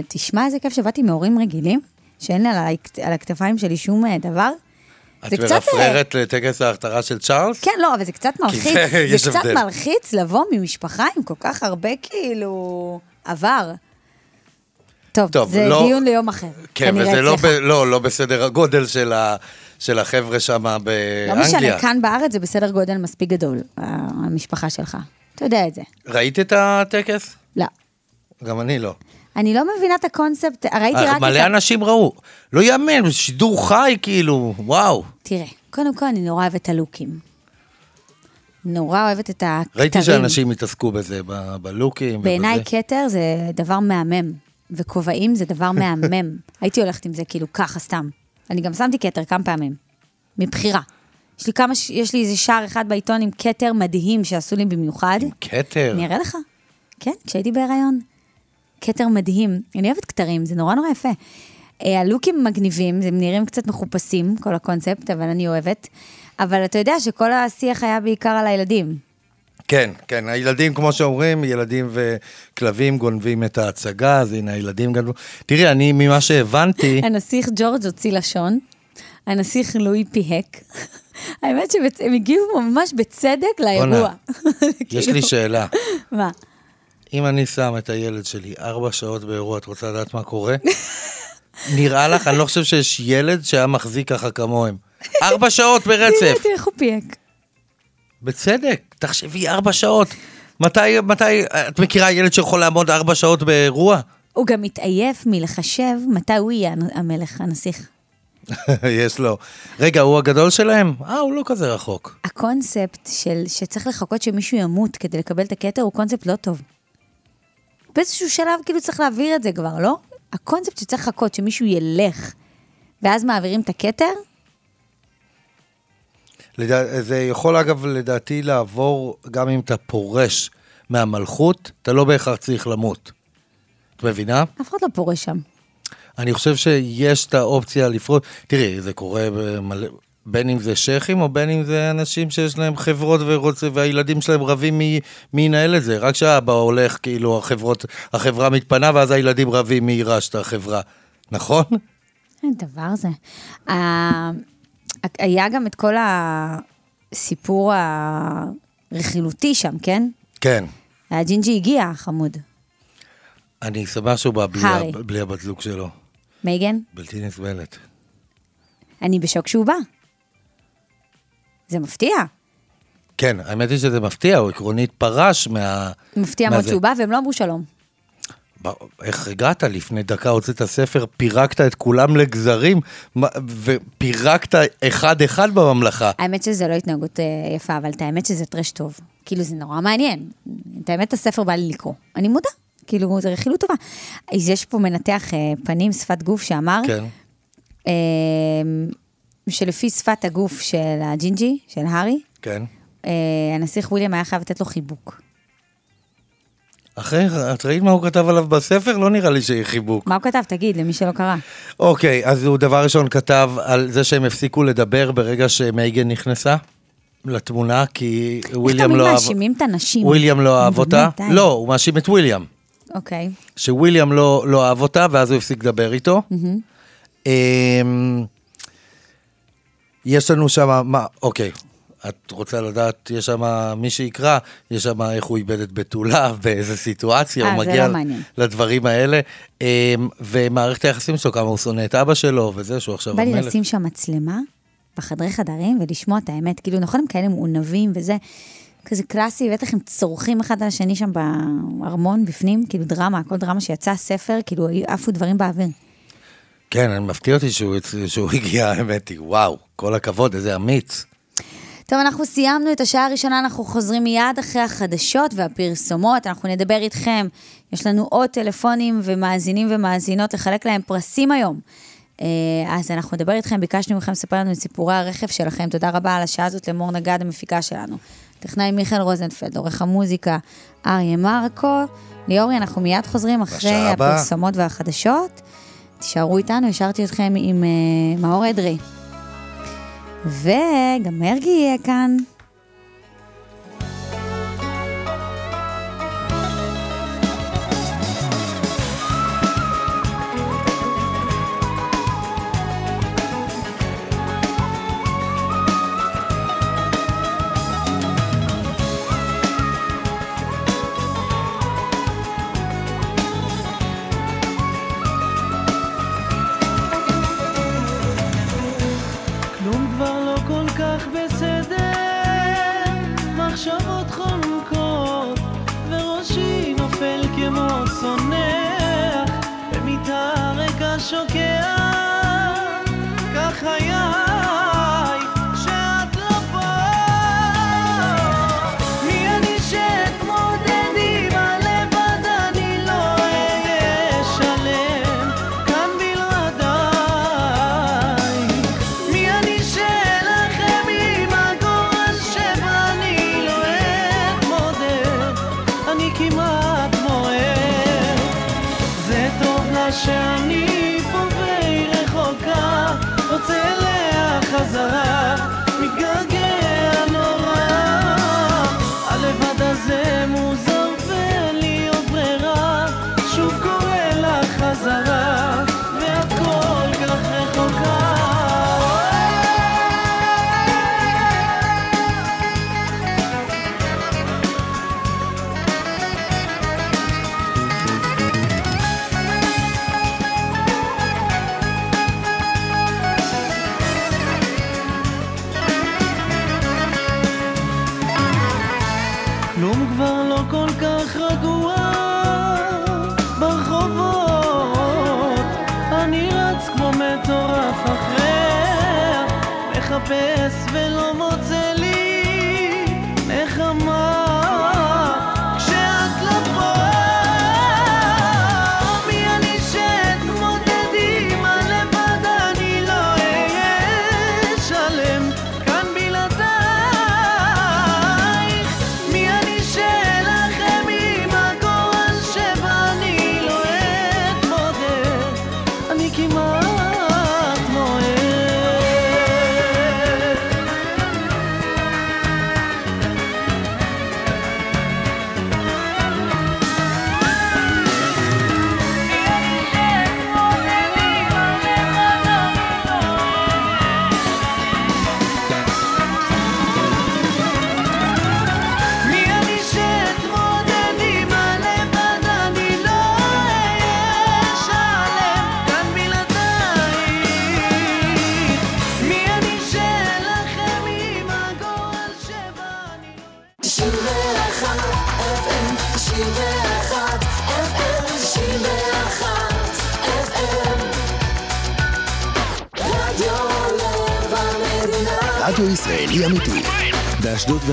תשמע, איזה כיף שבאתי מהורים רגילים, שאין על, על הכתפיים שלי שום אה, דבר. את מרפררת לטקס ההכתרה של צ'ארלס? כן, לא, אבל זה קצת מלחיץ, זה- קצת. מלחיץ לבוא ממשפחה עם כל כך הרבה כאילו עבר. טוב, טוב, זה לא- דיון ליום אחר. כן, וזה לא, ב. לא, לא בסדר הגודל של, ה, של החבר'ה שם לא באנגליה. משנה, כאן בארץ זה בסדר גודל מספיק גדול, המשפחה שלך. אתה יודע את זה. ראית את הטקס? לא. גם אני לא. אני לא מבינה את הקונספט, ראיתי רק את מלא. אנשים ראו. לא יאמן, שידור חי כאילו, וואו. תראה, קודם כל אני נורא אוהבת את הלוקים. נורא אוהבת את הכתרים. ראיתי שאנשים התעסקו בזה, בלוקים. בעיניי. כתר זה דבר מהמם, וכובעים זה דבר מהמם. הייתי הולכת עם זה כאילו ככה סתם. אני גם שמתי כתר כמה פעמים, מבחירה. יש לי כמה, יש לי איזה שער אחד בעיתון עם כתר מדהים שעשו לי במיוחד. כתר. אני אראה לך. כן, כשהייתי בהיריון. כתר מדהים. אני אוהבת כתרים, זה נורא נורא יפה. אה, הלוקים מגניבים, הם נראים קצת מחופשים, כל הקונספט, אבל אני אוהבת. אבל אתה יודע שכל השיח היה בעיקר על הילדים. כן, כן, הילדים, כמו שאומרים, ילדים וכלבים גונבים את ההצגה, אז הנה הילדים גנבו. תראי, אני, ממה שהבנתי, הנסיך ג'ורג' הוציא לשון. הנסיך לואי פיהק. האמת שהם הגיעו ממש בצדק לאירוע. יש לי שאלה. מה? אם אני שם את הילד שלי ארבע שעות באירוע, את רוצה לדעת מה קורה? נראה לך, אני לא חושב שיש ילד שהיה מחזיק ככה כמוהם. ארבע שעות ברצף. תראה איך הוא פיהק. בצדק, תחשבי ארבע שעות. מתי, מתי, את מכירה ילד שיכול לעמוד ארבע שעות באירוע? הוא גם מתעייף מלחשב מתי הוא יהיה המלך, הנסיך. יש לו. רגע, הוא הגדול שלהם? אה, הוא לא כזה רחוק. הקונספט של שצריך לחכות שמישהו ימות כדי לקבל את הכתר הוא קונספט לא טוב. באיזשהו שלב כאילו צריך להעביר את זה כבר, לא? הקונספט שצריך לחכות שמישהו ילך, ואז מעבירים את הכתר, לדע... זה יכול אגב לדעתי לעבור גם אם אתה פורש מהמלכות, אתה לא בהכרח צריך למות. את מבינה? אף אחד לא פורש שם. אני חושב שיש את האופציה לפרוט. תראי, זה קורה במלא... בין אם זה שייחים או בין אם זה אנשים שיש להם חברות ורוצה, והילדים שלהם רבים מי, מי ינהל את זה. רק כשאבא הולך, כאילו החברות, החברה מתפנה ואז הילדים רבים מי יירש את החברה. נכון? אין דבר זה. היה גם את כל הסיפור הרכילותי שם, כן? כן. הג'ינג'י הגיע, חמוד. אני שמח שהוא בא בלי, הארי. ה- בלי הבת זוג שלו. מייגן, בלתי נסבלת. אני בשוק שהוא בא. זה מפתיע. כן, האמת היא שזה מפתיע, הוא עקרונית פרש מה... מפתיע מה מאוד זה? שהוא בא, והם לא אמרו שלום. איך הגעת? לפני דקה הוצאת ספר, פירקת את כולם לגזרים, ופירקת אחד-אחד בממלכה. האמת שזה לא התנהגות אה, יפה, אבל את האמת שזה טרש טוב. כאילו, זה נורא מעניין. את האמת, הספר בא לי לקרוא. אני מודה. כאילו, זו רכילות טובה. אז יש פה מנתח אה, פנים, שפת גוף, שאמר, כן. אה, שלפי שפת הגוף של הג'ינג'י, של הארי, כן. אה, הנסיך וויליאם היה חייב לתת לו חיבוק. אחרי, את ראית מה הוא כתב עליו בספר? לא נראה לי שיהיה חיבוק. מה הוא כתב? תגיד, למי שלא קרא. אוקיי, אז הוא דבר ראשון כתב על זה שהם הפסיקו לדבר ברגע שמייגן נכנסה לתמונה, כי וויליאם תמיד לא אהב... מאשימים את הנשים? וויליאם לא אהב אותה. די. לא, הוא מאשים את וויליאם. אוקיי. שוויליאם לא, לא אהב אותה, ואז הוא הפסיק לדבר איתו. אמ, יש לנו שם, מה, אוקיי, את רוצה לדעת, יש שם מי שיקרא, יש שם איך הוא איבד את בתוליו, באיזה סיטואציה, אה, הוא זה מגיע לא. לדברים האלה, אמ, ומערכת היחסים שלו, כמה הוא שונא את אבא שלו, וזה שהוא עכשיו בא לי המלך. לשים שם מצלמה בחדרי חדרים ולשמוע את האמת. כאילו, נכון, הם כאלה מעונבים וזה, כזה קלאסי, בטח הם צורכים אחד על השני שם בארמון בפנים, כאילו דרמה, כל דרמה שיצא ספר, כאילו עפו דברים באוויר. כן, אני מפתיע אותי שהוא, שהוא הגיע, האמת היא, וואו, כל הכבוד, איזה אמיץ. טוב, אנחנו סיימנו את השעה הראשונה, אנחנו חוזרים מיד אחרי החדשות והפרסומות, אנחנו נדבר איתכם. יש לנו עוד טלפונים ומאזינים ומאזינות לחלק להם פרסים היום. אה, אז אנחנו נדבר איתכם, ביקשנו מכם לספר לנו את סיפורי הרכב שלכם. תודה רבה על השעה הזאת למור נגד, המפיקה שלנו. טכנאי מיכאל רוזנפלד, עורך המוזיקה אריה מרקו. ליאורי, אנחנו מיד חוזרים אחרי. הפרסומות והחדשות. תישארו איתנו, השארתי אתכם עם uh, מאור אדרי. וגם מרגי יהיה כאן.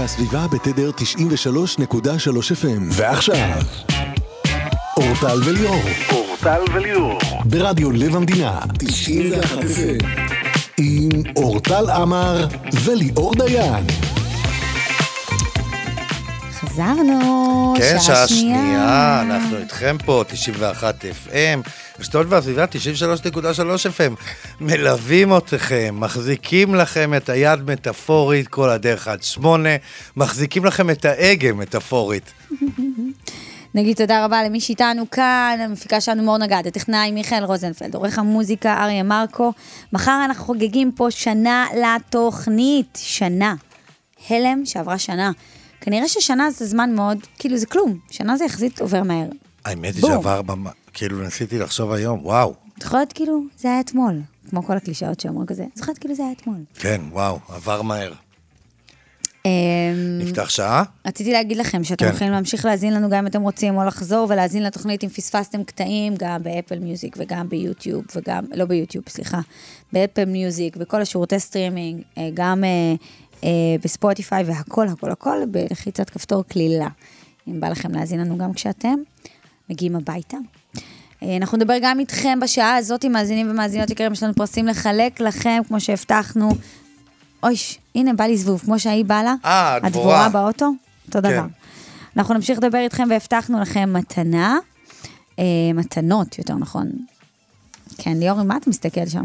והסביבה בתדר 93.3 FM. ועכשיו, אורטל וליאור. אורטל וליאור. ברדיו לב המדינה. 91 FM. עם אורטל עמר וליאור דיין. חזרנו, כן, שעה שנייה, אנחנו איתכם פה, 91 FM, אשדוד והסביבה 93.3 FM, מלווים אתכם, מחזיקים לכם את היד מטאפורית כל הדרך עד שמונה, מחזיקים לכם את ההגה מטאפורית. נגיד תודה רבה למי שאיתנו כאן, המפיקה שלנו מור נגד, הטכנאי מיכאל רוזנפלד, עורך המוזיקה אריה מרקו. מחר אנחנו חוגגים פה שנה לתוכנית, שנה. הלם שעברה שנה. כנראה ששנה זה זמן מאוד, כאילו זה כלום, שנה זה יחסית עובר מהר. האמת היא. שעבר, כאילו ניסיתי לחשוב היום, וואו, זוכרת כאילו, זה היה אתמול, כמו כל הקלישאות שאומרים כזה, זוכרת כאילו זה היה אתמול. כן, וואו, עבר מהר. אמ, נפתח שעה? רציתי להגיד לכם שאתם כן. יכולים להמשיך להאזין לנו גם אם אתם רוצים, או לחזור ולהאזין לתוכנית אם פספסתם קטעים, גם ב Apple Music וגם ב YouTube, וגם, לא ב YouTube, סליחה, ב Apple Music, וכל השירותי סטרימינג, אה, גם אה, אה, ב Spotify, והכל, הכל, הכל, בלחיצת כפתור קלילה. אם בא לכם להאזין לנו גם כשאתם מגיעים הביתה. אה, אנחנו נדבר גם איתכם בשעה הזאת, עם מאזינים ומאזינות יקרים, יש לנו פרסים לחלק לכם, כמו שהבטחנו. אוי, הנה, בא לי זבוב, כמו שההיא בא לה. אה, הדבורה. הדבורה באוטו, אותו כן. דבר. אנחנו נמשיך לדבר איתכם והבטחנו לכם מתנה, אה, מתנות, יותר נכון. כן, ליאור, מה אתה מסתכל שם?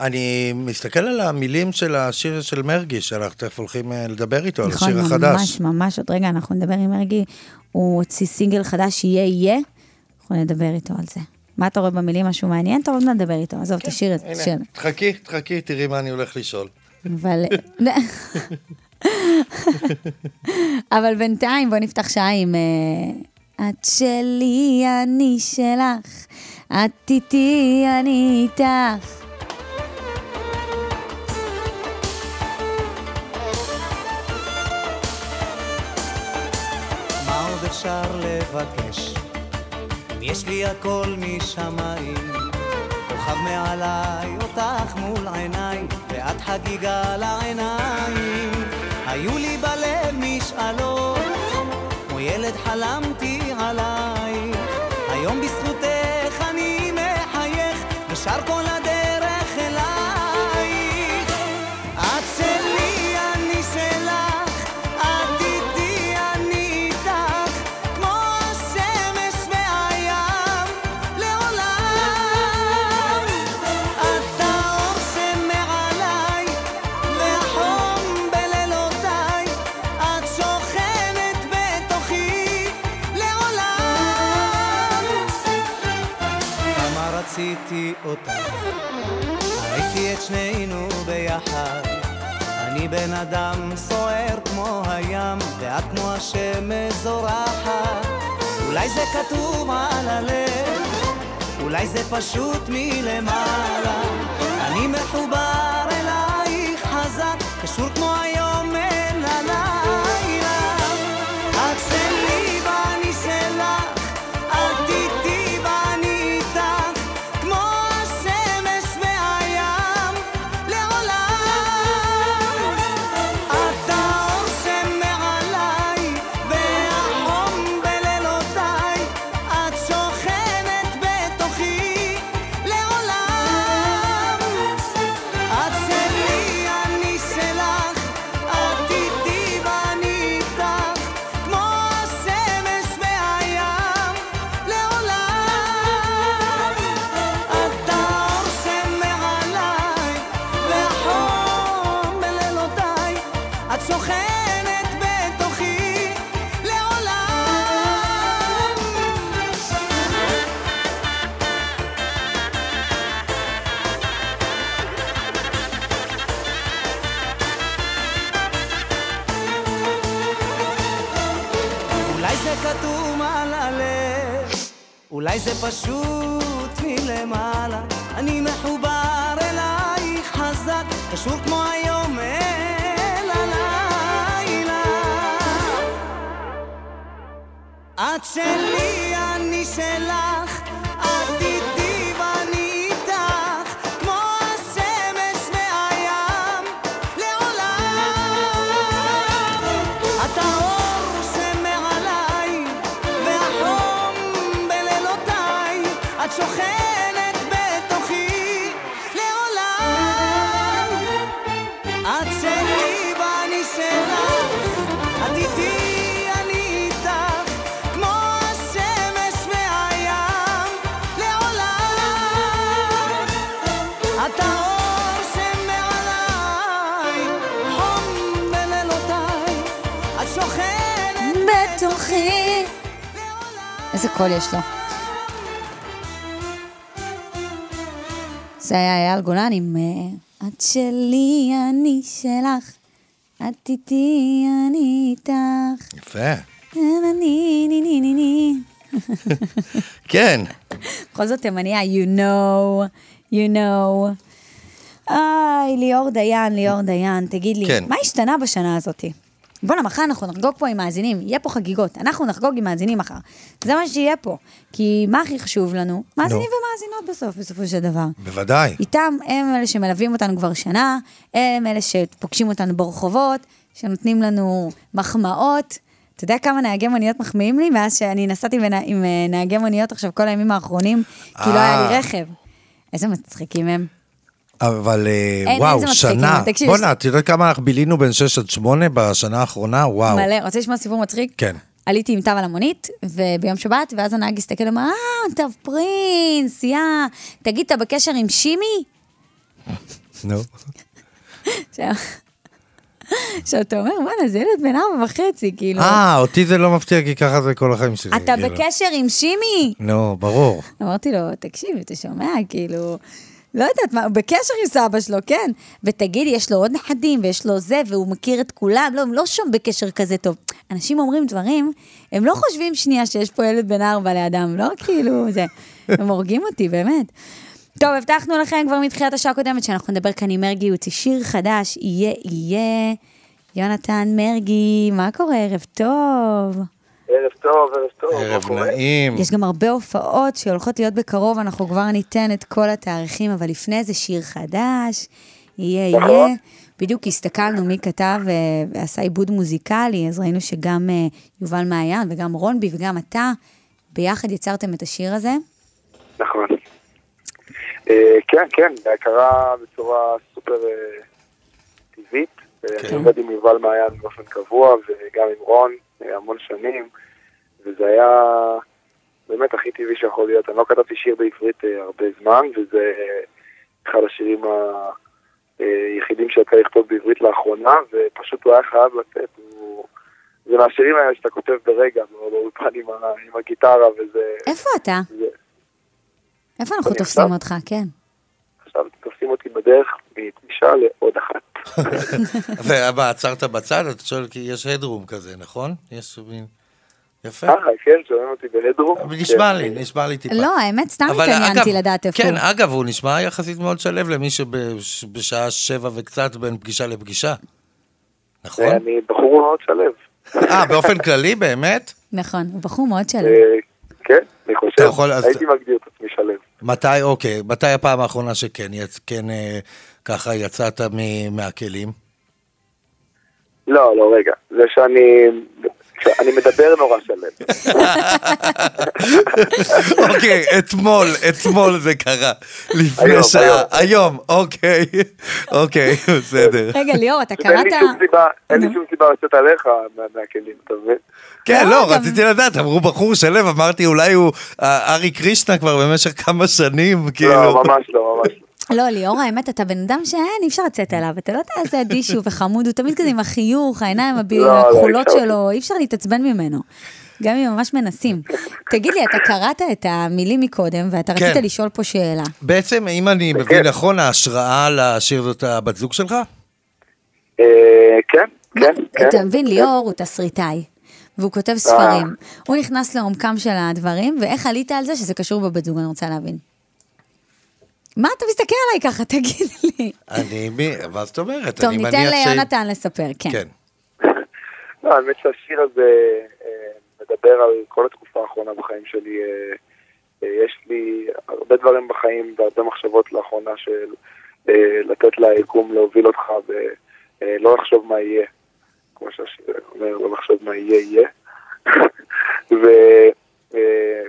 אני מסתכל על המילים של השיר של מרגי, שאנחנו תכף הולכים אה, לדבר איתו, על נכון, השיר החדש. ממש, ממש, עוד רגע אנחנו נדבר עם מרגי, הוא הוציא סינגל חדש, יהיה יהיה, אנחנו נדבר איתו על זה. מה אתה רואה במילים, משהו מעניין? טוב, נדבר איתו, עזוב, תשאיר את זה, תשאיר את הנה, תחכי, תחכי, תראי מה אני הולך לשאול. זה. אבל... אבל בינתיים בוא נפתח שעה עם... אה, את שלי, אני שלך, את איתי, אני איתך. מה עוד אפשר לבקש? יש לי הכל משמיים, כוכב מעליי, אותך מול עיניי, ואת חגיגה לעיניים. היו לי בלב משאלות, כמו ילד חלמתי עלייך. היום בזכותך אני מחייך, ושר כל הדרך בן אדם סוער כמו הים ואת כמו השמש זורחת. אולי זה כתוב על הלב אולי זה פשוט מלמעלה. אני מחובר אלייך אולי יש לו. זה היה אייל גולן עם אה, את שלי, אני שלך, את איתי, אני איתך. יפה. אני, ני, ני, ני, ני. כן. בכל זאת תימניה, you know, you know. איי, ליאור דיין, ליאור דיין, תגיד לי, כן. מה השתנה בשנה הזאתי? בואנה, מחר אנחנו נחגוג פה עם מאזינים, יהיה פה חגיגות, אנחנו נחגוג עם מאזינים מחר. זה מה שיהיה פה. כי מה הכי חשוב לנו? מאזינים ומאזינות בסוף, בסופו של דבר. בוודאי. איתם הם אלה שמלווים אותנו כבר שנה, הם אלה שפוגשים אותנו ברחובות, שנותנים לנו מחמאות. אתה יודע כמה נהגי מוניות מחמיאים לי מאז שאני נסעתי בנה, עם אה, נהגי מוניות עכשיו כל הימים האחרונים, כי לא היה לי אה. רכב. איזה מצחיקים הם. אבל אה, אין, וואו, מצחיקים, שנה. תקשיב, בואנה, את יודעת כמה אנחנו בילינו בין 6 עד 8 בשנה האחרונה? וואו. מלא, רוצה לשמוע סיפור מצחיק? כן. עליתי עם תו על המונית, וביום שבת, ואז הנהג הסתכל ואמר, אה, תו פרינס, יא, תגיד, אתה בקשר עם שימי? נו. עכשיו, עכשיו, אתה אומר, וואלה, זה ילד בן ארבע וחצי, כאילו. אה, אותי זה לא מפתיע, כי ככה זה כל החיים שלי. אתה כאילו. בקשר עם שימי? נו, ברור. אמרתי לו, תקשיב, אתה שומע, כאילו, לא יודעת מה, הוא בקשר עם סבא שלו, כן. ותגיד, יש לו עוד נכדים, ויש לו זה, והוא מכיר את כולם, לא, הם לא שם בקשר כזה טוב. אנשים אומרים דברים, הם לא חושבים שנייה שיש פה ילד בן ארבע לידם, לא כאילו, זה, הם הורגים אותי, באמת. טוב, הבטחנו לכם כבר מתחילת השעה הקודמת שאנחנו נדבר כאן עם מרגי, הוא הוציא שיר חדש, יהיה, יהיה. יונתן מרגי, מה קורה? ערב טוב. ערב טוב, ערב טוב. מה ערב? נעים. יש גם הרבה הופעות שהולכות להיות בקרוב, אנחנו כבר ניתן את כל התאריכים, אבל לפני זה שיר חדש, יהיה, נכון. יהיה. בדיוק הסתכלנו מי כתב אה, ועשה עיבוד מוזיקלי, אז ראינו שגם אה, יובל מעיין וגם רונבי וגם אתה, ביחד יצרתם את השיר הזה. נכון. אה, כן, כן, זה קרה בצורה סופר טבעית. אה, אני עובד עם יובל מעיין באופן קבוע, וגם עם רון המון שנים, וזה היה באמת הכי טבעי שיכול להיות. אני לא כתבתי שיר בעברית אה, הרבה זמן, וזה אה, אחד השירים היחידים שיצא לכתוב בעברית לאחרונה, ופשוט הוא היה חייב לצאת. הוא... זה מהשירים האלה שאתה כותב ברגע, באולפן עם, עם הגיטרה, וזה... איפה אתה? זה... איפה אנחנו תופסים עכשיו? אותך? כן. עכשיו תופסים אותי בדרך מפגישה לעוד אחת. ומה, עצרת בצד? אתה שואל, כי יש הדרום כזה, נכון? יש מין... יפה. אה, כן, שומעים אותי בהדרום. נשמע כן. לי, נשמע לי טיפה. לא, האמת, סתם התעניינתי לדעת איפה כן. אגב, הוא נשמע יחסית מאוד שלב למי שבשעה שבע וקצת בין פגישה לפגישה. נכון? אני בחור מאוד שלב. אה, באופן כללי, באמת? נכון, הוא בחור מאוד שלם. אה, כן, אני חושב, אתה יכול, אז- הייתי מגדיר את עצמי שלב. מתי, אוקיי, מתי הפעם האחרונה שכן, יצ- כן, אה, ככה יצאת מ- מהכלים? לא, לא, רגע, זה שאני... אני מדבר נורא שלב. אוקיי, אתמול, אתמול זה קרה. לפני שעה. היום. אוקיי. אוקיי, בסדר. רגע, ליאור, אתה קראת... אין לי שום סיבה לצאת עליך מה- מהכלים, אתה מבין? כן, לא, לא, רציתי לדעת, אמרו בחור שלב, אמרתי אולי הוא אה, ארי קרישנה כבר במשך כמה שנים, כאילו. לא, ממש לא, ממש לא. לא, ליאור, האמת, אתה בן אדם שאין, אי אפשר לצאת אליו. אתה לא יודע איזה אדיש הוא וחמוד, הוא תמיד כזה עם החיוך, העיניים לא, לא, הכחולות. שלו, אי אפשר להתעצבן ממנו. גם אם ממש מנסים. תגיד לי, אתה קראת את המילים מקודם, ואתה כן. רצית לשאול פה שאלה. בעצם, אם אני מבין נכון, ההשראה לשיר זאת הבת זוג שלך? אה, כן, כן, כן. אתה מבין, ליאור הוא תסריטאי. והוא כותב ספרים. הוא נכנס לעומקם של הדברים, ואיך עלית על זה שזה קשור בבת זוג, אני רוצה להבין. מה אתה מסתכל עליי ככה, תגיד לי. אני, מי, מה זאת אומרת? טוב, ניתן ליונתן לספר, כן. כן. לא, האמת שהשיר הזה אה, מדבר על כל התקופה האחרונה בחיים שלי. אה, אה, יש לי הרבה דברים בחיים והרבה מחשבות לאחרונה של לתת ליקום להוביל אותך ולא לחשוב מה יהיה. כמו שהשיר אומר, לא לחשוב מה יהיה, יהיה. ו,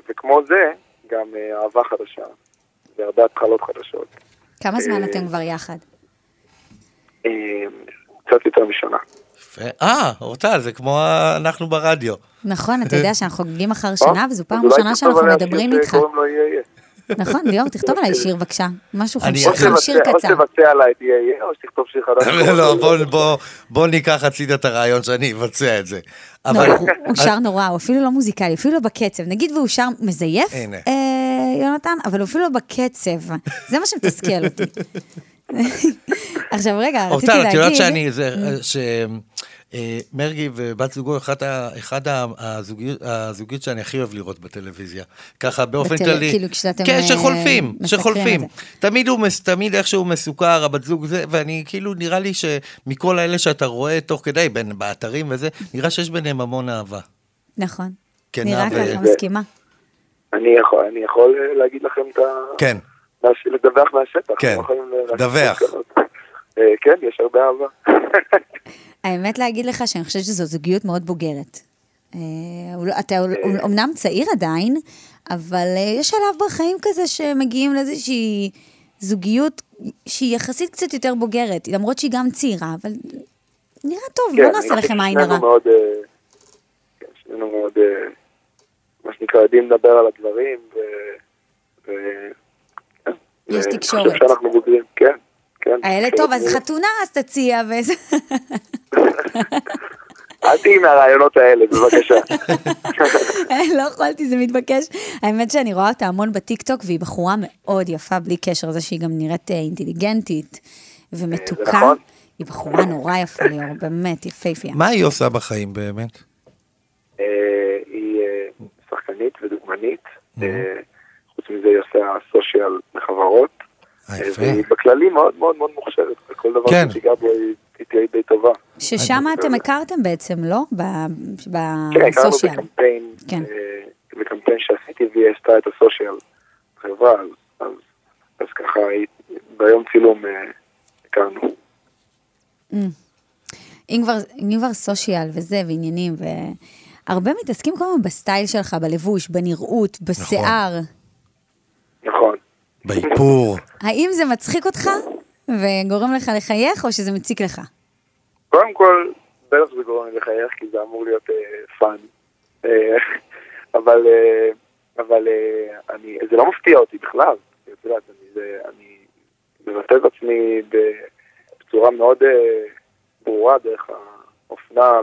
וכמו זה, גם אה, אהבה חדשה והרבה התחלות חדשות. כמה זמן אה, אתם כבר יחד? אה, קצת יותר משנה. אה, אורטל, זה כמו אנחנו ברדיו. נכון, אתה יודע שאנחנו חוגגים אחר שנה, וזו פעם ראשונה שאנחנו מדברים איתך. יהיה. נכון, ליאור, תכתוב עליי שיר בבקשה. משהו אני- חמש- או שיר קצר. או שתבצע עליי יהיה יהיה, או שתכתוב שיר חדש. לא, בוא, ניקח הצידה את הרעיון שאני אבצע את זה. לא, אבל... הוא- הוא שר נורא, הוא אפילו לא מוזיקלי, אפילו לא בקצב. נגיד והוא שר מזייף, הנה. יונתן, אבל אפילו בקצב. זה מה שמתסכל אותי. עכשיו רגע, רציתי אורטל, את יודעת להגיד... שאני, זה. אה, מרגי ובת זוגו, ה- הזוגיות, שאני הכי אוהב לראות בטלוויזיה. ככה באופן כללי. כאילו כשאתם, כן, אה, שחולפים, שחולפים. תמיד הוא, תמיד איכשהו מסוכר, הבת זוג זה, ואני כאילו, נראה לי שמכל האלה שאתה רואה תוך כדי, בין, באתרים וזה, נראה שיש ביניהם המון אהבה. נכון. כן, נראה ככה, מסכימה. אני יכול, אני יכול אה, להגיד לכם את ה... כן. לדווח מהשטח. כן, להגיד דווח. אה, כן, יש הרבה אהבה. האמת להגיד לך שאני חושבת שזו זוגיות מאוד בוגרת. אה, לא- אתה אומנם צעיר עדיין, אבל אה, יש שלב בחיים כזה שמגיעים לאיזושהי זוגיות שהיא יחסית קצת יותר בוגרת, למרות שהיא גם צעירה, אבל נראה טוב, כן, לא אני נעשה לכם עין הרע. מאוד, אה, כן, שנינו מאוד, אה, מה שנקרא, יודעים לדבר על הדברים, ו... ו- כן, יש ו- תקשורת. אני חושב שאנחנו בוגרים, כן, כן. הילד תקשורת טוב, אז. חתונה אז תציע וזה. אל תהיי מהרעיונות האלה, בבקשה. לא יכולתי, זה מתבקש. האמת שאני רואה אותה המון בטיקטוק, והיא בחורה מאוד יפה, בלי קשר לזה שהיא גם נראית אה, אינטליגנטית ומתוקה. נכון. היא בחורה נורא יפה ליאור, באמת, יפהפייה. מה היא עושה בחיים באמת? שחקנית ודוגמנית. אה, חוץ מזה היא עושה סושיאל לחברות. אה, אה. והיא בכללי מאוד מאוד מאוד מוכשרת. בכל דבר כן. שתיגע בו היא תהיה די טובה. ששם אתם הכרתם בעצם, לא? ב- כן, הכרנו בסושיאל. בקמפיין, כן. בקמפיין שעשיתי והיא עשתה את הסושיאל חברה, אז, ככה ביום צילום הכרנו. אם כבר, אם כבר סושיאל וזה, ועניינים, והרבה מתעסקים כל הזמן בסטייל שלך, בלבוש, בנראות, בשיער. נכון. באיפור. האם זה מצחיק אותך וגורם לך לחייך, או שזה מציק לך? קודם כל, בטח זה גורם לי לחייך, כי זה אמור להיות אה, fun. אה, אבל, אה, אבל אה, אני, זה לא מפתיע אותי בכלל. את יודעת, אני, זה, אני מבטא את עצמי בצורה מאוד אה, ברורה דרך האופנה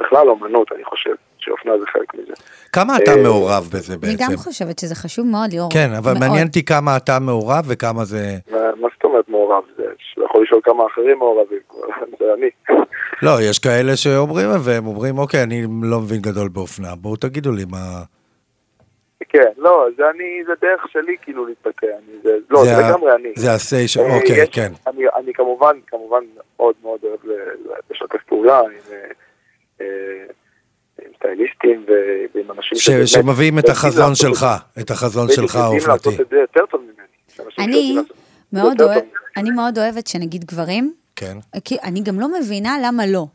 ובכלל אומנות, אני חושב שאופנה זה חלק מזה. כמה אתה אה, מעורב בזה אני בעצם? גם חושבת שזה חשוב מאוד, ליאור. כן, אבל מאוד. מעניין אותי כמה אתה מעורב וכמה זה... מה מה זאת אומרת מעורב? זה, יכול לשאול כמה אחרים מעורבים, זה אני. לא, יש כאלה שאומרים, והם אומרים, אוקיי, אני לא מבין גדול באופנה, בואו תגידו לי מה... כן, לא, זה אני, זה דרך שלי כאילו להתבטא, אני, זה, לא, זה, ה- לגמרי אני. זה ה-say ש... אה, אוקיי, יש- כן. אני, אני כמובן, כמובן מאוד מאוד אוהב לשתף פעולה עם, אה, אה, עם סטייליסטים ועם אנשים ש- שמביאים את החזון שלך, זה. את החזון שלך יודעים האופנתי. לעשות את זה יותר טוב ממני. יש אנשים אני זה מאוד, אוהב. אני מאוד אוהבת שנגיד גברים, כן. כי אני גם לא מבינה למה לא.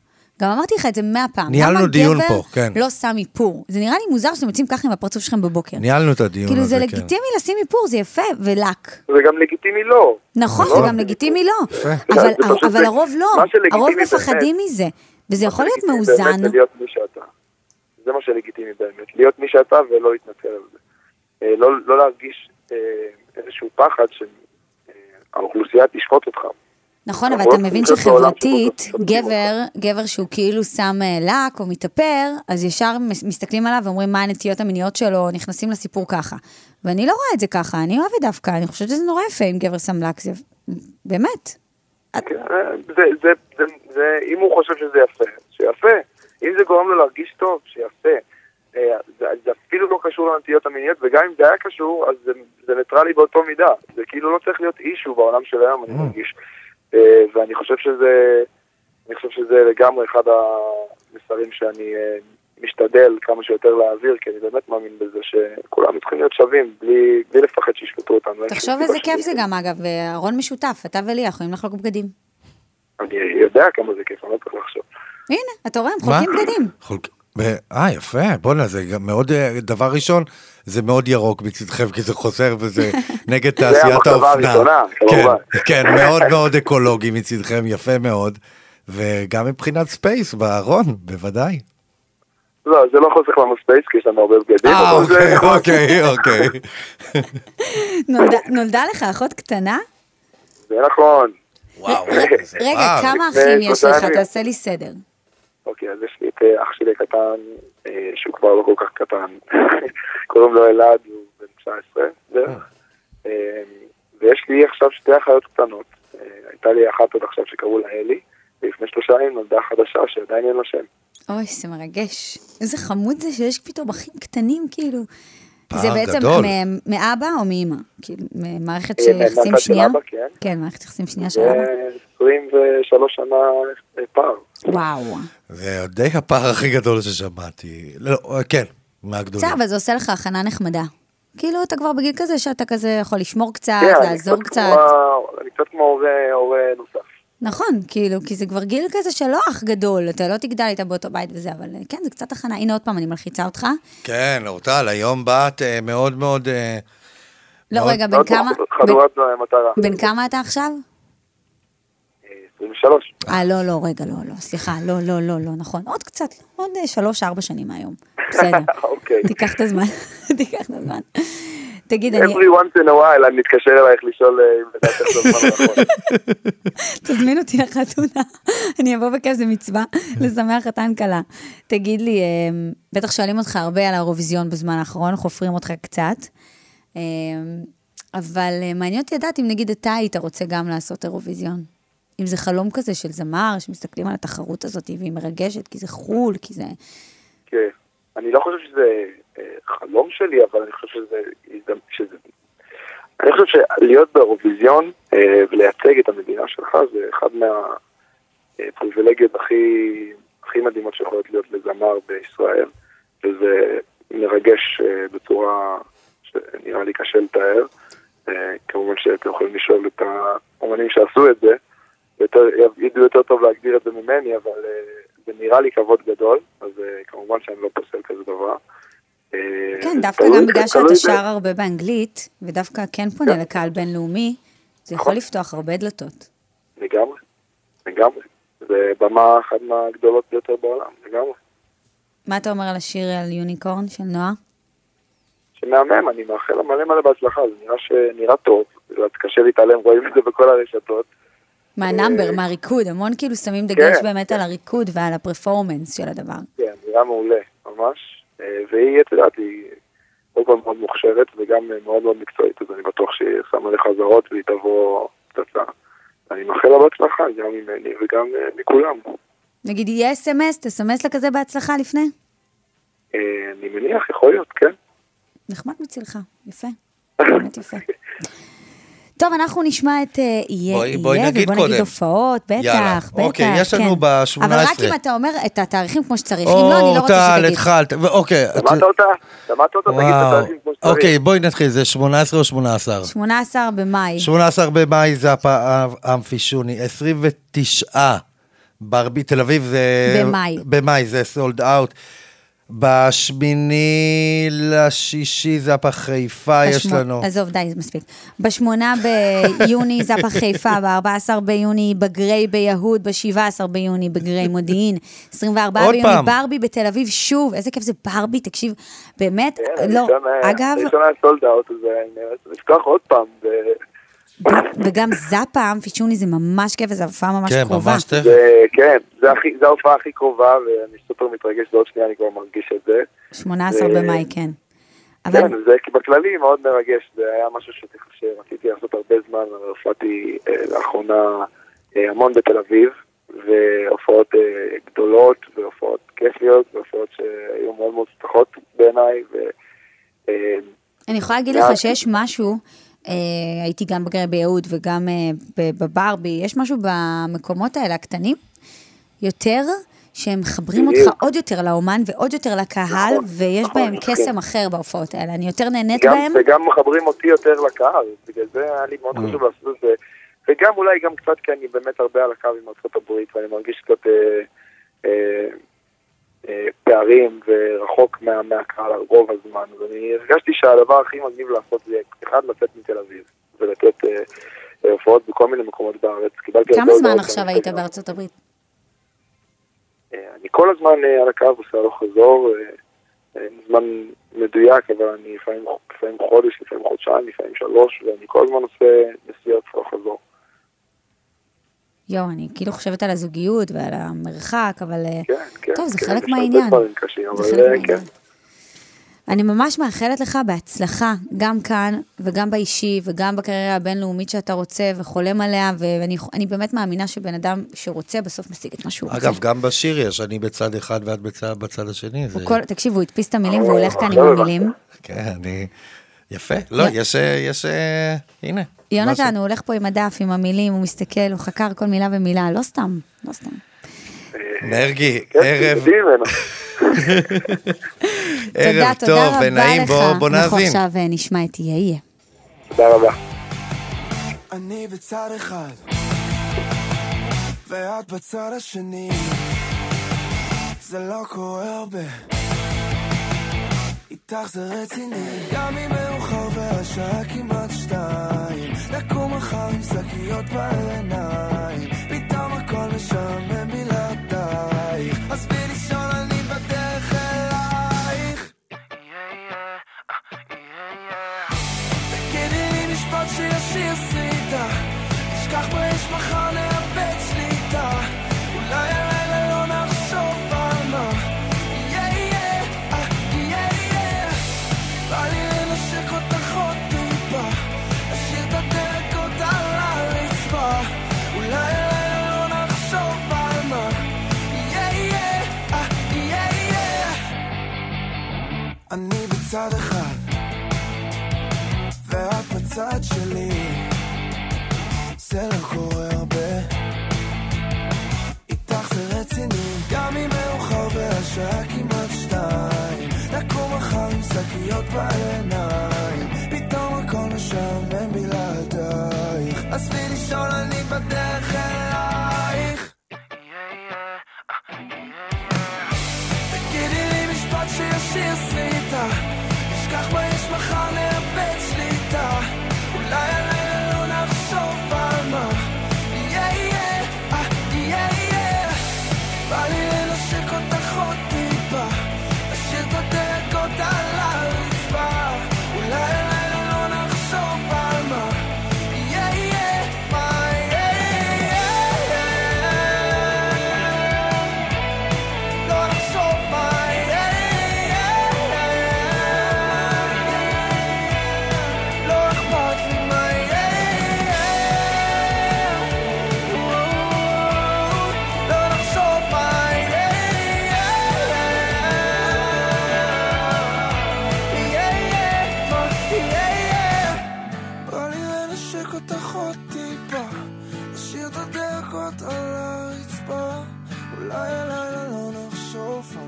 גם אמרתי לך את זה מאה פעם. ניהלנו דיון פה, כן. לא שם איפור? זה נראה לי מוזר שאתם יוצאים ככה עם הפרצוף שלכם בבוקר. ניהלנו את הדיון כאילו הזה, זה כן. לגיטימי לשים איפור, זה יפה, ולק. זה גם לגיטימי לא. נכון, לא? זה גם לגיטימי לא. יפה. אבל, זה זה- הרוב לא, הרוב. מפחדים מזה. וזה יכול להיות מאוזן. באמת להיות מי שאתה. זה מה שלגיטימי באמת. להיות מי שאתה ולא להתנצל על זה. אה, לא, לא להרגיש אה, איזשהו פחד שהאוכלוסייה תשפוט אותך. נכון, אבל אתה מבין שחברתית, גבר, גבר שהוא כאילו שם אה, לק או מתאפר, אז ישר מס- מסתכלים עליו ואומרים מה הנטיות המיניות שלו, נכנסים לסיפור ככה. ואני לא רואה את זה ככה, אני אוהבת דווקא, אני חושבת שזה נורא יפה אם גבר שם לק, זה באמת. כן, אה, זה, זה, אם הוא חושב שזה יפה, שיפה. אם זה גורם לו להרגיש טוב, שיעשה. אה, זה, זה אפילו לא קשור לנטיות המיניות, וגם אם זה היה קשור, אז זה, זה ניטרלי באותו מידה. זה כאילו לא צריך להיות אישו בעולם של היום, אני מרגיש. אה, ואני חושב שזה, אני חושב שזה לגמרי אחד המסרים שאני אה, משתדל כמה שיותר להעביר, כי אני באמת מאמין בזה שכולם צריכים להיות שווים, בלי, בלי לפחד שישפטו אותנו. תחשוב איזה כיף זה גם, אגב, ארון משותף, אתה ולי יכולים לחלוק בגדים. אני יודע כמה זה כיף, אני לא צריך לחשוב. הנה, אתה רואה, הם חולקים? בגדים. ב- אה, יפה, בואנה, זה גם מאוד, אה, דבר ראשון, זה מאוד ירוק מצדכם, כי זה חוזר וזה נגד זה תעשיית המחשבה האופנה. הראשונה, כן, כמובן. כן, מאוד מאוד אקולוגי מצדכם, יפה מאוד. וגם מבחינת space, בארון, בוודאי. לא, זה לא חוסך לנו space, כי יש לנו הרבה בגדים, אה, זה... אוקיי, אוקיי, אוקיי. נולדה לך אחות קטנה? זה נכון. וואו, רגע, וואו. כמה אחים יש לך? תעשה לי סדר. אוקיי, אז יש לי את אה, אח שלי הקטן, אה, שהוא כבר לא כל כך קטן, קוראים לו אלעד, הוא בן 19 בערך. אה, ויש לי עכשיו שתי אחיות קטנות. אה, הייתה לי אחת עוד עכשיו שקראו לה אלי, ולפני שלושה ימים נולדה חדשה שעדיין אין לה שם. אוי, זה מרגש. איזה חמוד זה שיש פתאום אחים קטנים, כאילו. פער זה בעצם גדול. מאבא או? כאילו, מערכת אה, יחסים שנייה? אבא, כן. כן, מערכת יחסים שנייה של אבא. ו-23 שנה אה, פער. וואו. זה די הפער הכי גדול ששמעתי. לא, כן, מהגדולים. בסדר, אבל זה עושה לך הכנה נחמדה. כאילו, אתה כבר בגיל כזה שאתה כזה יכול לשמור קצת, כן, לעזור קצת אני קצת כמו הורה נוסף. נכון, כאילו, כי זה כבר גיל כזה של לא אח גדול, אתה לא תגדל איתה באותו בית וזה, אבל אה, כן, זה קצת הכנה. הנה עוד פעם, אני מלחיצה אותך. כן, אורטל, היום באת אה, מאוד מאוד... אה, לא, רגע, בן מאוד כמה... חדורת מטרה. בן כמה אתה עכשיו? אה, 23. אה, לא, לא, רגע, לא, לא, סליחה, לא, לא, לא, לא, נכון. עוד קצת, עוד אה, שלוש-ארבע שנים מהיום. בסדר. אוקיי. תיקח את הזמן, תיקח את הזמן. תגיד, אני... every once in a while אני מתקשר אלייך לשאול אה, אם לדעת איך זה. תזמין אותי לחתונה, אני אבוא בכיף, זה מצווה, לשמח חתן כלה. תגיד לי, אה, בטח שואלים אותך הרבה על האירוויזיון בזמן האחרון, חופרים אותך קצת, אה, אבל מעניין אותי לדעת אם נגיד אתה היית רוצה גם לעשות אירוויזיון. אם זה חלום כזה של זמר, שמסתכלים על התחרות הזאת והיא מרגשת, כי זה חו"ל, כי זה... כן. אני לא חושב שזה חלום שלי, אבל אני חושב שזה... שזה... אני חושב שלהיות באירוויזיון אה, ולייצג את המדינה שלך זה אחד מהפריבילגיות הכי, הכי מדהימות שיכולות להיות לזמר בישראל, וזה מרגש אה, בצורה שנראה לי קשה לתאר. אה, כמובן שאתם יכולים לשאול את האומנים שעשו את זה, יותר, ידעו יותר טוב להגדיר את זה ממני, אבל זה נראה לי כבוד גדול, אז כמובן שאני לא פוסל כזה דבר. אה, כן, דווקא גם בגלל שאתה שר הרבה באנגלית, ודווקא כן פונה לקהל בינלאומי, זה יכול לפתוח הרבה דלתות. לגמרי, לגמרי. זה במה אחת מהגדולות ביותר בעולם, לגמרי. מה אתה אומר על השיר על יוניקורן של נועה? שמהמם, אני מאחל לה מלא מלא בהצלחה, זה נראה שנראה טוב, קשה להתעלם, רואים את זה בכל הרשתות. מהנאמבר, מהריקוד, המון כאילו שמים דגש כן, באמת על הריקוד ועל הפרפורמנס של הדבר. כן, נראה מעולה, ממש. אה, והיא, את יודעת, היא קודם כל מאוד מוכשרת וגם מאוד מאוד מקצועית, אז אני בטוח שהיא שמה לך אזהרות והיא תבוא פצצה. אני מאחל לה בהצלחה, גם ממני וגם אה, מכולם. נגיד, יהיה אס.אם.אס, תסמס לה כזה בהצלחה לפני? אה, אני מניח, יכול להיות, כן. נחמד מצילך, יפה, באמת יפה. טוב, אנחנו נשמע את אה, יהיה, בואי- בואי יהיה, נגיד ובוא נגיד. הופעות, בטח, יאללה. בטח, אוקיי, יש לנו כן. ב-18. אבל רק אם אתה אומר את התאריכים כמו שצריך, אם לא, אני לא רוצה אורטל, שתגיד. התחלת, אוקיי. שמעת אותה? שמעת אותה? תגיד את. התאריכים כמו שצריך. אוקיי, בואי נתחיל, זה 18 או 18? 18 במאי. 18 במאי זה הפ- האמפישוני, 29 ברבי, תל אביב זה... במאי. במאי זה סולד אאוט. בשמיני לשישי זה הפח חיפה יש בשמו- לנו. עזוב, די, זה מספיק. בשמונה ביוני זאפה חיפה, ב-14 ביוני בגריי ביהוד, ב-17 ביוני בגריי מודיעין, 24 עוד ביוני פעם. ברבי בתל אביב, שוב, איזה כיף זה ברבי, תקשיב, באמת, כן, לא, ראשון היה- אגב, ראשון היה סולד אאוט, לפתוח עוד פעם. ו- וגם זאפה, אמפיצ'וני זה ממש כיף, וזו הופעה ממש כן, קרובה. ממש תכף. זה- כן, זה ההופעה הכי קרובה, ואני סופר מתרגש, ועוד שנייה אני כבר מרגיש את זה. 18 זה- במאי, כן. אבל כן, זה בכללי מאוד מרגש, זה היה משהו שצריך- שרציתי לעשות הרבה זמן, אבל הופעתי אה, לאחרונה אה, המון בתל אביב, והופעות אה, גדולות, והופעות כיפיות, והופעות שהיו מאוד מאוד מוצלחות בעיניי, ו... אה, אני יכולה להגיד לך שיש משהו, הייתי גם בגרי ביהוד וגם אה, בברבי, יש משהו במקומות האלה הקטנים, יותר, שהם מחברים אותך בדיוק. עוד יותר לאומן ועוד יותר לקהל, נכון, ויש נכון, בהם מסכים. קסם אחר בהופעות האלה. אני יותר נהנית גם, בהם. וגם מחברים אותי יותר לקהל, בגלל זה היה לי מאוד. חשוב לעשות את זה. וגם אולי גם קצת כי אני באמת הרבה על הקו עם ארצות הברית, ואני מרגיש קצת אה, אה, אה, פערים ורחוק מה, מהקהל רוב הזמן. אז אני הרגשתי שהדבר הכי מגניב לעשות זה, אחד, לצאת מתל אביב, ולתת אה, אה, הופעות בכל מיני מקומות בארץ. כמה זמן עכשיו היית. בארצות הברית? אה, אני כל הזמן אה, על הקו עושה הלוך חזור, אה, אין זמן מדויק, אבל אני לפעמים, לפעמים חודש, לפעמים חודשיים, לפעמים שלוש, ואני כל הזמן עושה נסיעות הלוך חזור. יואו, אני כאילו חושבת על הזוגיות ועל המרחק, אבל... אה, כן, כן. טוב, זה כן, חלק מהעניין. קשים, זה חלק אה, מהעניין. כן. אני ממש מאחלת לך בהצלחה, גם כאן וגם באישי וגם בקריירה הבינלאומית שאתה רוצה וחולם עליה, ואני אני באמת מאמינה שבן אדם שרוצה בסוף משיג את מה שהוא רוצה. אגב, גם בשיר יש, אני בצד אחד ואת בצד, בצד השני. זה... הוא כל, תקשיב, הוא הדפיס את המילים והוא הולך כאן עם לא המילים. כן, אני... יפה. לא, יש... אה, יש... אה, הנה. יונתן. הוא הולך פה עם הדף, עם המילים, הוא מסתכל, הוא חקר כל מילה ומילה, לא סתם, לא סתם. מרגי, כן, ערב. ערב תודה, טוב ונעים. בוא בוא אנחנו נאזין. עכשיו אה, נשמע את יהיה יהיה. תודה רבה. אני בצד אחד, ואת בצד השני. זה לא קורה הרבה, איתך זה רציני. גם אם מאוחר והשעה כמעט שתיים, לקום מחר עם שקיות בעיניים. פתאום הכל משעמם בלעדייך, עזבי לישון אני בדרך אלייך. תגידי לי משפט שישיר אני בצד אחד ואת בצד שלי. זה לא קורה הרבה איתך זה רציני. גם אם מאוחר והשעה כמעט שתיים לקום מחר עם שקיות בעיניים. פתאום הכל משעמם בלעדייך. עזבי לישון אני בדרך אלייך הדקות על הרצפה אולי הלילה לא נחשוב על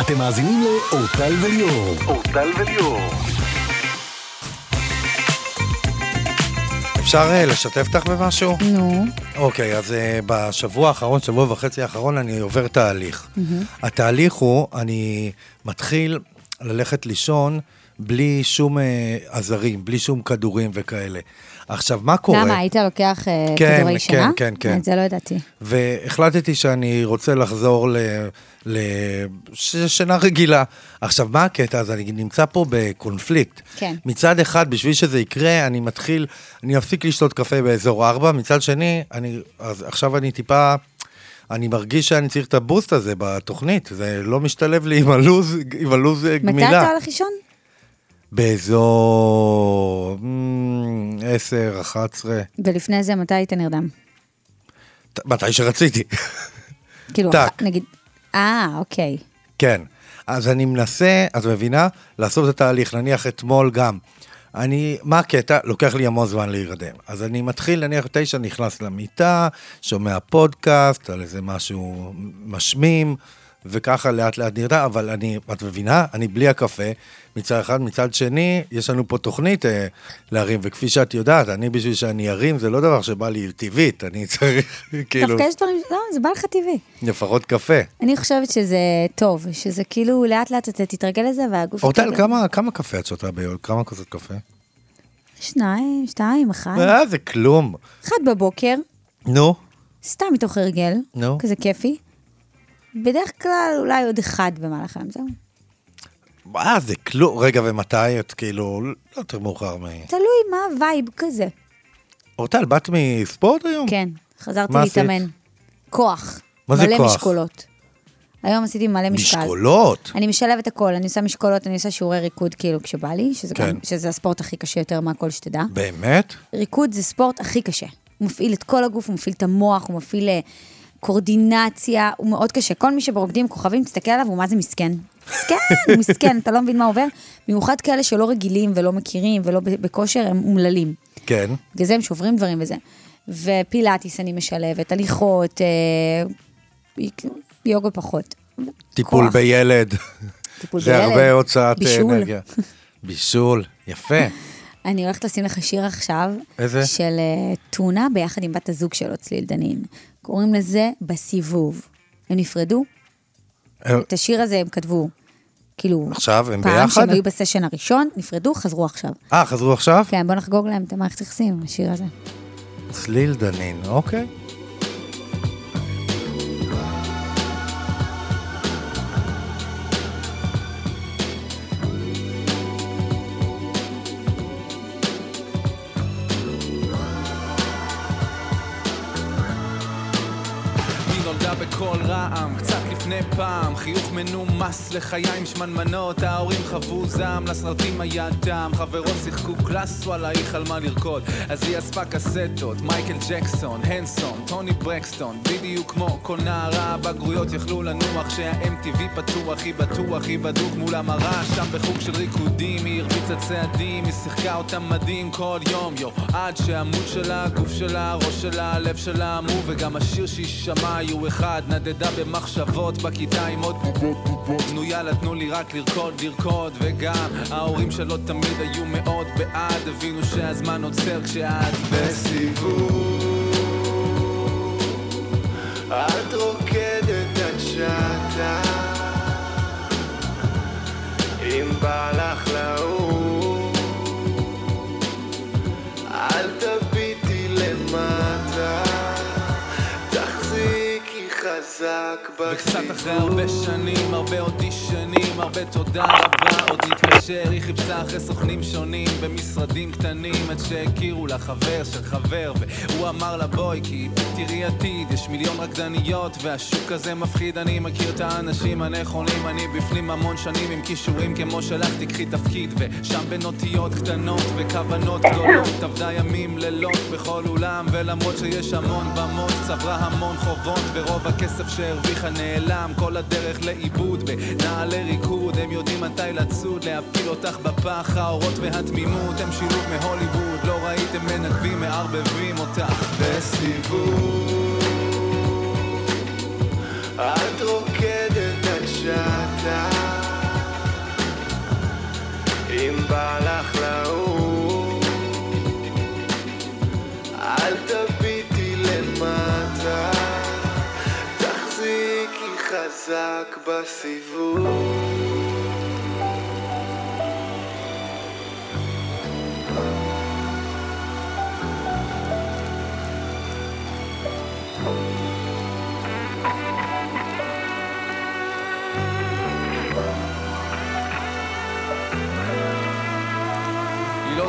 אתם מאזינים לאורטל וליאור. אורטל וליאור. אפשר אה, לשתף אותך במשהו? נו, אוקיי, אז אה, בשבוע האחרון, שבוע וחצי האחרון, אני עובר תהליך. התהליך הוא, אני מתחיל ללכת לישון בלי שום אה, עזרים, בלי שום כדורים וכאלה. עכשיו, מה קורה? למה, היית לוקח אה, כן, כדורי כן, שינה? כן, כן. את זה לא ידעתי. והחלטתי שאני רוצה לחזור לשינה רגילה. עכשיו, מה הקטע? אז אני נמצא פה בקונפליקט. כן. מצד אחד, בשביל שזה יקרה, אני מתחיל, אני אפסיק לשתות קפה באזור 4, מצד שני, אני, אז עכשיו אני טיפה... אני מרגיש שאני צריך את הבוסט הזה בתוכנית, זה לא משתלב לי עם הלוז, עם הלוז אה, מתי גמילה. אתה הולך לישון? באזור אמ, 10, 11, ולפני זה, מתי היית נרדם? מתי שרציתי. כאילו, טק. אח- נגיד... אה, אוקיי. כן. אז אני מנסה, את מבינה? לעשות את התהליך, נניח אתמול גם. אני, מה הקטע? לוקח לי המון זמן להירדם. אז אני מתחיל, נניח תשע, נכנס למיטה, שומע פודקאסט על איזה משהו משמים, וככה לאט לאט נרדם, אבל אני, את מבינה? אני בלי הקפה, מצד אחד, מצד שני, יש לנו פה תוכנית אה, להרים, וכפי שאת יודעת, אני בשביל שאני ארים, זה לא דבר שבא לי טבעית, אני צריך, כאילו, דווקא יש דברים, לא, זה בא לך טבעי. לפחות קפה. אני חושבת שזה טוב, שזה כאילו לאט לאט אתה תתרגל לזה והגוף... אורטל. כמה, כמה קפה את שותה ביום? כמה כוסות קפה? שניים, שתיים, אחד. אה, זה כלום. אחד בבוקר, נו, סתם מתוך הרגל, נו. כזה כיפי. בדרך כלל אולי עוד אחד במהלך היום, זהו. אה, זה כלום. רגע, ומתי? את כאילו, לא יותר מאוחר מ... תלוי מה ה vibe כזה. אורטל, באת מספורט היום? כן, חזרתי מה? להתאמן. כוח. מה זה מלא כוח? משקולות. היום עשיתי מלא משקל. משקולות? אני משלבת הכל, אני עושה משקולות, אני עושה שיעורי ריקוד כאילו כשבא לי, שזה, כן. גם, שזה הספורט הכי קשה יותר מהכל שתדע. באמת? ריקוד זה ספורט הכי קשה. הוא מפעיל את כל הגוף, הוא מפעיל את המוח, הוא מפעיל אה, קורדינציה, הוא מאוד קשה. כל מי שברוקדים עם כוכבים, תסתכל עליו, הוא מה זה מסכן. מסכן, הוא מסכן, אתה לא מבין מה עובר. במיוחד כאלה שלא רגילים ולא מכירים ולא בכושר, הם אומללים. כן. בגלל זה הם שוברים דברים וזה. ופילאטיס אני משלבת, הליכות, אה, יוגה פחות. טיפול כוח. בילד. טיפול זה בילד, הרבה הוצאת בישול. אנרגיה. בישול, יפה. אני הולכת לשים לך שיר עכשיו. איזה? של אה, טונה ביחד עם בת הזוג שלו, צליל דנין. קוראים לזה בסיבוב. הם נפרדו, את השיר הזה הם כתבו, כאילו, עכשיו הם פעם ביחד? שהם היו בסשן הראשון, נפרדו, חזרו עכשיו. אה, חזרו עכשיו? כן, בוא נחגוג להם את המערכת יחסים, השיר הזה. צליל דנין, אוקיי. פעם. חיוך מנומס לחיים שמנמנות. ההורים חוו זעם, לסרטים היה טעם חברות שיחקו קלאס, וואלה היא חלמה לרקוד? אז היא אספה קסטות, מייקל ג'קסון, הנסון, טוני ברקסטון. בדיוק כמו כל נערה, הבגרויות יכלו לנוח שה-MTV פתוח, היא בטוח, היא בדוק מול המראה. שם בחוג של ריקודים, היא הרביצה צעדים, היא שיחקה אותם מדהים כל יום, יו עד שהעמוד שלה, הגוף שלה, הראש שלה, הלב שלה עמו וגם השיר שהיא שמעה היו אחד נדדה במחשבות בכיתה עם עוד בובות נו יאללה תנו לי רק לרקוד, לרקוד. וגם ההורים שלו תמיד היו מאוד בעד. הבינו שהזמן עוצר כשאת בסיבוב. את רוקדת עד שעתה. אם בא לך לעוף חזק וקצת אחרי הרבה שנים, הרבה אודישנים, הרבה תודה רבה, עוד נתקשר, היא חיפשה אחרי סוכנים שונים במשרדים קטנים, עד שהכירו לה חבר של חבר, והוא אמר לה בואי, כי תראי עתיד, יש מיליון רקדניות, והשוק הזה מפחיד, אני מכיר את האנשים הנכונים, אני בפנים המון שנים עם כישורים כמו שלך, תקחי תפקיד, ושם בין אותיות קטנות וכוונות גדולות, עבדה ימים, לילות בכל אולם, ולמרות שיש המון במות, צברה המון חובות, ורוב הכסף שהרוויחה נעלם, כל הדרך לאיבוד, בנעלי ריקוד, הם יודעים מתי לצוד, להפיל אותך בפח, האורות והתמימות, הם שילוב מהוליווד, לא ראיתם מנגבים, מערבבים אותך בסיבוב. את רוקדת עד שעתה אם בא לך לעוף חזק בסיבוב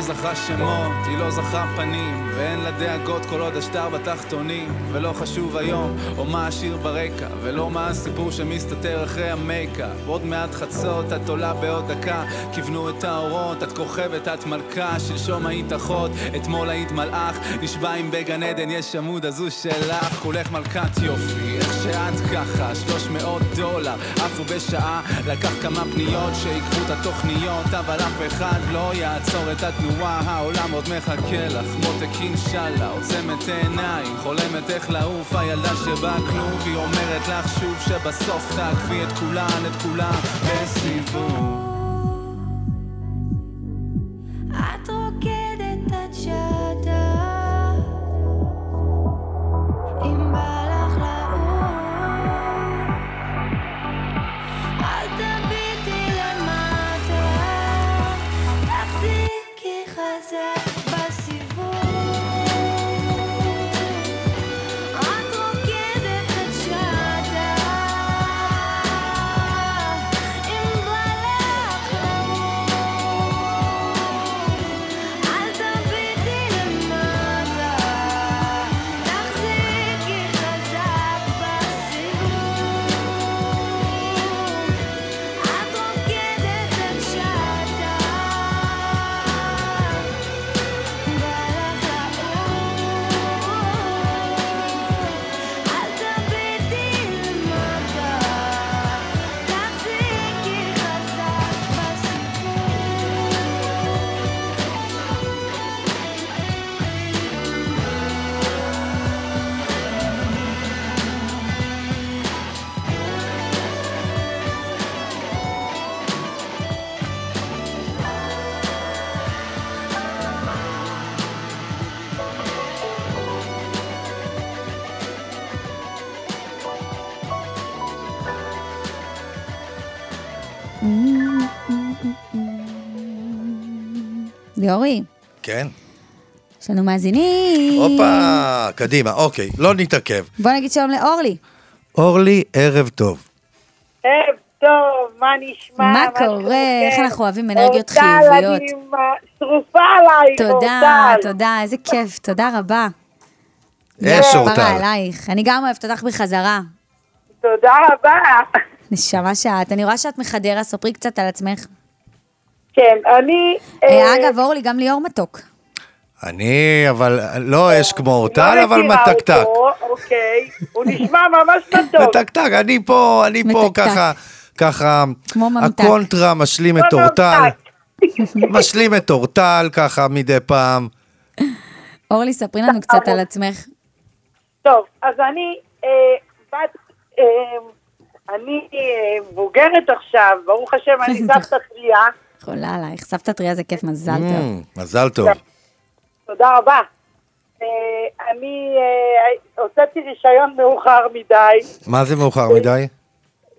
לא זכרה שמות, היא לא זכרה פנים ואין לה דאגות כל עוד השטר בתחתונים ולא חשוב היום, או מה השיר ברקע ולא מה הסיפור שמסתתר אחרי המייקאפ עוד מעט חצות, את עולה בעוד דקה כיוונו את האורות, את כוכבת, את מלכה שלשום היית אחות, אתמול היית מלאך נשבע אם בגן עדן יש עמוד אז הוא שלך כולך מלכת יופי, שאת ככה 300 דולר, עפו בשעה לקח כמה פניות שעיכבו את התוכניות אבל אף אחד לא יעצור את התנועה. העולם עוד מחכה לך מותק אינשאללה עוצמת עיניים חולמת איך לעוף. הילדה שבכלוב היא אומרת לך שוב שבסוף תעקבי את כולן את כולם בסיבוב ליאורי, כן. יש לנו מאזינים. הופה, קדימה, אוקיי, לא נתעכב. בוא נגיד שלום לאורלי. אורלי, ערב טוב. ערב טוב, מה נשמע? מה? קורה? איך אנחנו אוהבים אנרגיות חיוביות. אני שרופה עלייך, תודה, אורטל. תודה, איזה כיף, תודה רבה. אש כפרה אורטל. עלייך. אני גם אוהבת אותך בחזרה. תודה רבה. נשמה שאת. אני רואה שאת מחדרה, ספרי קצת על עצמך. כן, אני... אה, אה, אגב, אורלי, גם ליאור מתוק. אני, אבל לא אש כמו אורטל, לא אבל מכירה מתקתק. אותו, אוקיי, הוא נשמע ממש מתוק. מתקתק, אני פה, אני פה. ככה, ככה, כמו ממתק. הקונטרה משלים את אורטל. משלים את אורטל ככה מדי פעם. אורלי, ספרי לנו קצת על עצמך. טוב, אז אני אה, בת... אה, אני אה, מבוגרת עכשיו, ברוך השם, אני סבתא טריה. חולה עלייך. סבתא טריה זה כיף, מזל טוב. Mm, מזל טוב. תודה רבה. אה, אני אה, הוצאתי רישיון מאוחר מדי, מה זה מאוחר מדי?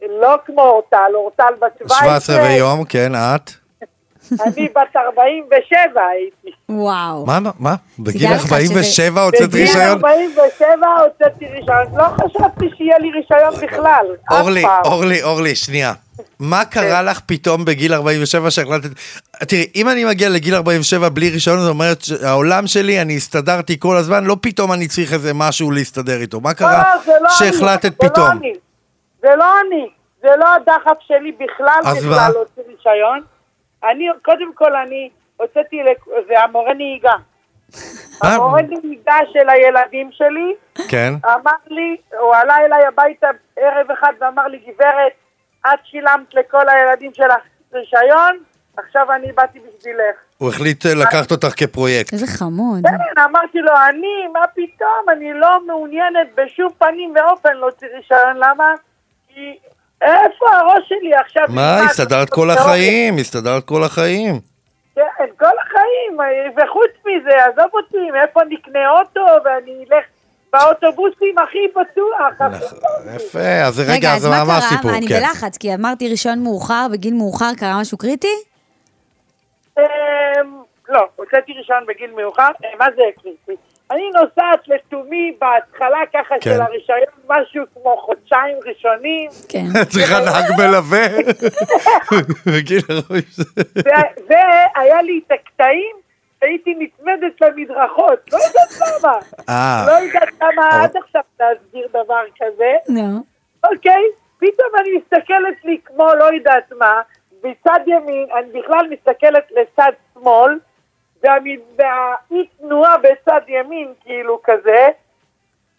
לא כמו אורטל, אורטל בת 17. 17 ויום, כן, את? אני בת 47 הייתי. וואו. מה, מה, מה? בגיל תדע לך שזה- 47 הוצאת בגיל רישיון? 47 הוצאתי רישיון, לא חשבתי שיהיה לי רישיון בכלל, אורלי. אורלי, אורלי, שנייה. מה קרה לך פתאום בגיל 47 שהחלטת... תראי, אם אני מגיע לגיל 47 בלי רישיון, זאת אומרת שהעולם שלי, אני הסתדרתי כל הזמן, לא פתאום אני צריך איזה משהו להסתדר איתו. מה קרה לא, לא שהחלטת זה לא פתאום? אני. זה לא אני, זה לא הדחף שלי בכלל? בכלל להוציא רישיון. אני, קודם כל אני הוצאתי, זה המורה נהיגה. אה, המורה נהיגה של הילדים שלי, כן. אמר לי, הוא עלה אליי הביתה ערב אחד ואמר לי, גברת, את שילמת לכל הילדים שלך רישיון, עכשיו אני באתי בשבילך. הוא החליט אה, לקחת אותך כפרויקט. איזה חמוד. כן, אמרתי לו, אני, מה פתאום, אני לא מעוניינת בשום פנים ואופן להוציא רישיון, למה? כי איפה הראש שלי עכשיו? מה, הסתדרת כל. החיים, הסתדרת כל החיים. כן, כל החיים, וחוץ מזה, עזוב אותי, מאיפה נקנה אוטו, ואני אלך באוטובוסים הכי בטוח. נכון, יפה, אז רגע, אז מה קרה? הסיפור? אני כן. בלחץ, כי אמרתי ראשון מאוחר, בגיל מאוחר קרה משהו קריטי? אמ, לא, הוצאתי רישיון בגיל מאוחר, אה, מה זה קריטי? אני נוסעת לתומי בהתחלה ככה כן. של הרישיון, משהו כמו חודשיים ראשונים, כן. צריכה נהג מלווה. בגיל 47. ו- והיה לי את הקטעים הייתי נצמדת למדרכות, לא יודעת למה. אה. לא יודעת למה עד עכשיו להסביר דבר כזה. נו. אוקיי, פתאום אני מסתכלת לי כמו לא יודעת מה, מצד ימין, אני בכלל מסתכלת לצד שמאל, והאי תנועה בצד ימין, כאילו כזה,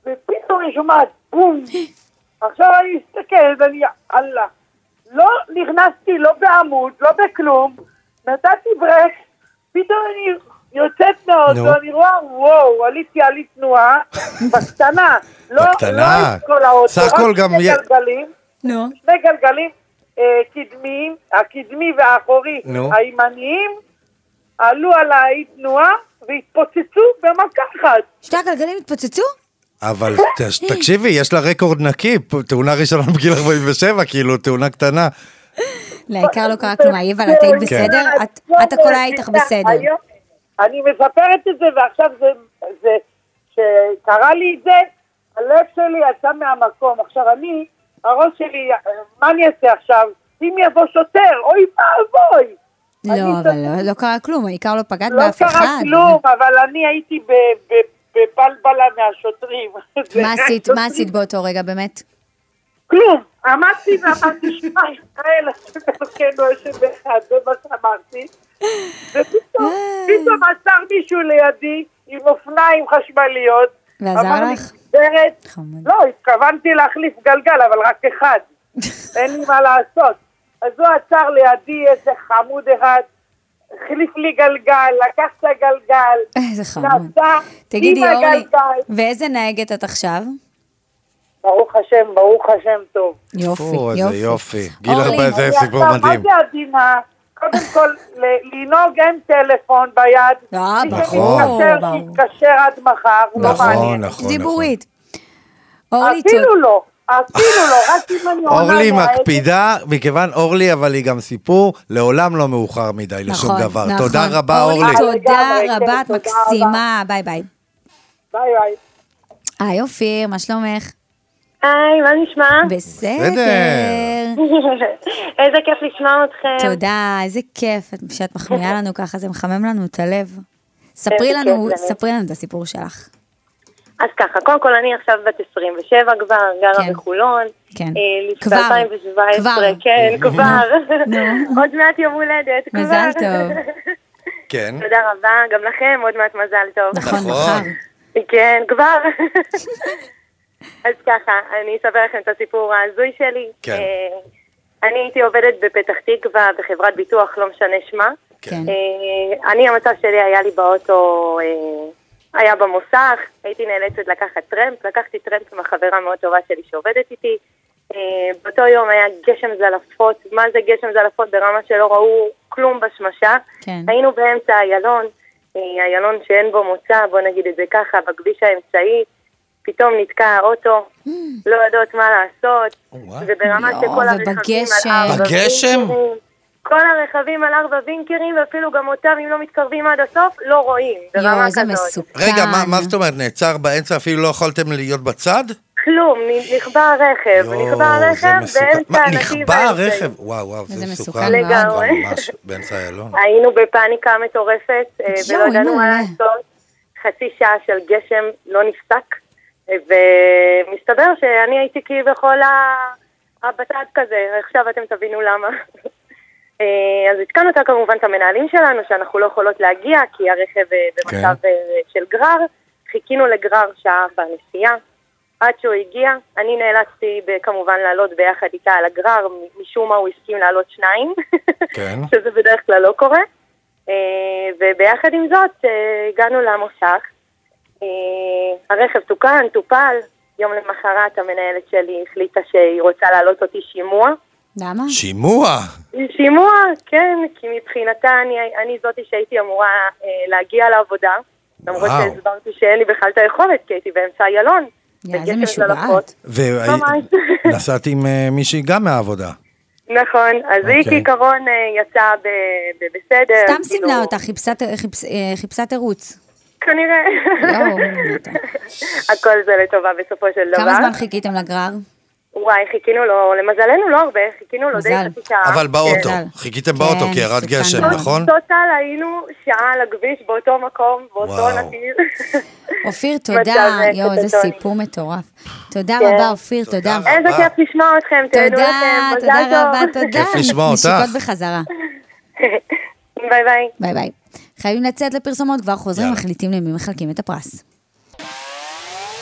ופתאום אני שומעת בום. עכשיו אני מסתכלת, אני, אללה. לא נכנסתי לא בעמוד, לא בכלום, נתתי ברק, פתאום אני יוצאת מהאוטו, נו. אני רואה, וואו, עליתי על אי תנועה, בקטנה. לא, בקטנה. לא את כל האוטו, רק שני גלגלים. שני גלגלים אה, קדמיים, הקדמי והאחורי. הימניים, עלו על האי תנועה והתפוצצו במכה אחת. שתי הגלגלים התפוצצו? אבל תקשיבי, יש לה רקורד נקי, תאונה ראשונה בגיל 47, כאילו, תאונה קטנה. לעיקר לא קרה כלום, האיבה, את היית בסדר? את- את הכל היה איתך בסדר. אני מספרת את זה ועכשיו זה, זה, שקרה לי את זה, הלב שלי יצא מהמקום. עכשיו אני, הראש שלי, מה אני אעשה עכשיו? אם יבוא שוטר, אוי ואבוי. לא, אבל לא- לא קרה כלום, העיקר לא פגעת לא באף קרה אחד. כלום, אבל אני הייתי ב- ב- בבלבלה מהשוטרים. מה עשית, מה עשית באותו רגע באמת? כלום. עמדתי ואמרתי, שמע, ישראל, אלוקינו יושב אחד, זה מה שאמרתי. ופתאום, אה. עצר מישהו לידי עם אופניים חשמליות. ועזר לך? לא, התכוונתי להחליף גלגל, אבל רק אחד. אין לי מה לעשות. אז הוא עצר לידי איזה חמוד אחד, החליף לי גלגל, לקח את הגלגל. איזה חמוד. תגידי, אורלי. ואיזה נהגת את עכשיו? ברוך השם, ברוך השם טוב. יופי, או, איזה יופי. יופי. גיל אורלי, 40 זה אני סיפור מדהים. מה זה עדינה? קודם כל, ל- לנהוג אין טלפון ביד. אה, מי ברור, שמתקשר. שיתקשר עד מחר, לא נכון, מעניין. נכון, נכון. דיבורית. אורלי, אפילו לא, אפילו לא, רק אם אני עונה אורלי. מקפידה, מכיוון אורלי, אבל היא גם סיפור, לעולם לא מאוחר מדי לשום נכון, דבר. נכון. תודה רבה, אורלי. תודה רבה, את מקסימה, ביי ביי. ביי ביי. היי אופיר, מה שלומך? היי, מה נשמע? בסדר. איזה כיף לשמוע אתכם. תודה, איזה כיף שאת מחמיאה לנו ככה, זה מחמם לנו את הלב. ספרי לנו. ספרי לנו את הסיפור שלך. אז ככה, קודם כל אני עכשיו בת 27 כבר, גרה כן. בחולון. כן. אה, כבר. ב-2017, כבר. כן, כבר. עוד מעט יום הולדת, כבר. מזל טוב. כן. תודה רבה, גם לכם עוד מעט מזל טוב. נכון, נכון. מחר. כן, כבר. אז ככה, אני אספר לכם את הסיפור ההזוי שלי. כן. אה, אני הייתי עובדת בפתח תקווה בחברת ביטוח, לא משנה שמה. כן. אה, אני, המצב שלי היה לי באוטו, היה במוסך, הייתי נאלצת לקחת טרמפ, לקחתי טרמפ עם החברה מאוד טובה שלי שעובדת איתי. אה, באותו יום היה גשם זלעפות, מה זה גשם זלעפות ברמה שלא ראו כלום בשמשה. כן. היינו באמצע איילון, אה, איילון שאין בו מוצא, בוא נגיד את זה ככה, בכביש האמצעי. פתאום נתקע האוטו, לא יודעות מה לעשות, וברמה יואו, שכל הרכבים ובגשם. על ארבע בגשם? כל הרכבים על ארבע וינקרים, ואפילו גם אותם, אם לא מתקרבים עד הסוף, לא רואים, יואו, איזה. מסוכן. רגע, מה- מה זאת אומרת, נעצר באמצע, אפילו לא יכולתם להיות בצד? כלום, נכבה הרכב, נכבה זה הרכב מסוכן. באמצע הנתיב נכבה. הרכב? וואו, וואו, זה זה מסוכן מסוכן. מאוד. לגמרי. ממש, באמצע איילון. היינו בפאניקה מטורפת, אה, ולא ידענו מה. לעשות. חצי שעה של גשם לא נפסק, ומסתבר שאני הייתי כביכול הבצד כזה, עכשיו אתם תבינו למה. אה, אז עדכנו אותה כמובן את המנהלים שלנו, שאנחנו לא יכולות להגיע, כי הרכב אה, במצב כן. של גרר. חיכינו לגרר שעה בנסיעה. עד שהוא הגיע, אני נאלצתי כמובן לעלות ביחד איתה על הגרר, משום מה הוא הסכים לעלות שניים. כן. שזה בדרך כלל לא קורה. וביחד עם זאת, הגענו למוסך. הרכב תוקן, טופל. יום למחרת המנהלת שלי החליטה שהיא רוצה להעלות אותי שימוע. למה? שימוע. שימוע, כן, כי מבחינתה אני, אני זאתי שהייתי אמורה אה, להגיע לעבודה. למרות. שהסברתי שאין לי בכלל את היכולת, כי הייתי באמצע איילון. איזה משוגעת. ונסעת עם אה, מישהי גם מהעבודה. נכון, אז היא אוקיי. כעיקרון אה, יצאה ב- ב- בסדר. סתם כאילו, סימנה אותה, חיפשה- חיפש- אה, תירוץ. כנראה. מתה. הכל זה לטובה בסופו של דבר. כמה זמן חיכיתם לגרר? וואי, חיכינו לו, למזלנו לא הרבה, חיכינו לו די מזל. חצי שעה. אבל באוטו, כן. חיכיתם באוטו כן, כי ירד גשם. נכון? טוטל היינו שעה על הכביש באותו מקום, באותו. נתיב. אופיר, תודה. יואו, איזה. סיפור מטורף. תודה כן. רבה, אופיר, תודה. איזה כיף לשמוע אתכם, תהנו תודה, לכם, תודה מזל רבה, טוב. תודה. כיף לשמוע אותך. נשיקות בחזרה. ביי ביי. ביי ביי. חייבים לצאת לפרסומות, כבר חוזרים. מחליטים למי מחלקים את הפרס.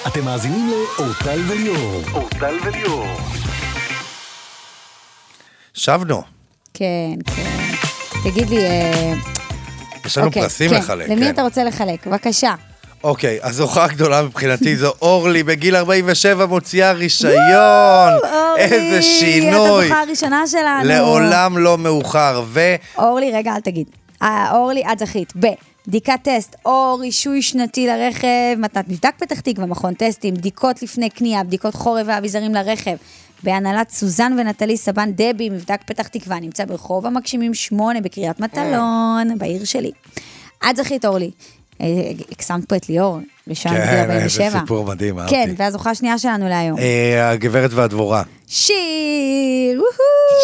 אתם מאזינים לאורטל וליאור. אורטל וליאור. שבנו, כן, כן. תגיד לי, אה, יש לנו אוקיי, פרסים כן, לחלק. למי כן. אתה רוצה לחלק? בבקשה. אוקיי, הזוכה הגדולה מבחינתי זו אורלי, בגיל 47 מוציאה רישיון. אורלי, איזה שינוי. את הזוכה הראשונה שלנו. לעולם לא מאוחר. ו... אורלי, רגע, אל תגיד. אה, אורלי, את זכית. ב. בדיקת טסט או רישוי שנתי לרכב, מתנת מבדק פתח תקווה, מכון טסטים, בדיקות לפני קנייה, בדיקות חורף ואביזרים לרכב. בהנהלת סוזן ונטלי סבן דבי, מבדק פתח תקווה, נמצא ברחוב המגשימים 8 בקריית מטלון, בעיר שלי. את זכית, אורלי. אה, הקסמת פה את ליאור, ראשון בגיל כן, 47. איזה סיפור מדהים, אהבתי. כן, והזוכה השנייה שלנו להיום. אה, הגברת והדבורה. שיר!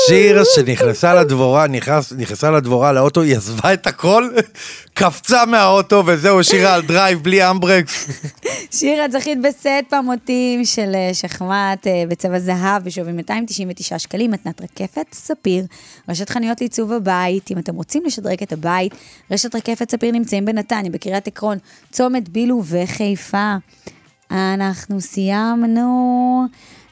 שיר שנכנסה לדבורה, נכנס, נכנסה לדבורה לאוטו, היא עזבה את הכל, קפצה מהאוטו וזהו, השאירה על drive בלי אמברקס. שיר, את זכית בסט פמוטים של אה, שחמט אה, בצבע זהב בשווי 299 שקלים, מתנת רקפת ספיר, רשת חנויות לעיצוב הבית. אם אתם רוצים לשדרג את הבית, רשת רקפת ספיר נמצאים בנתניה, בקריית עקרון, צומת בילו וחיפה. אנחנו סיימנו.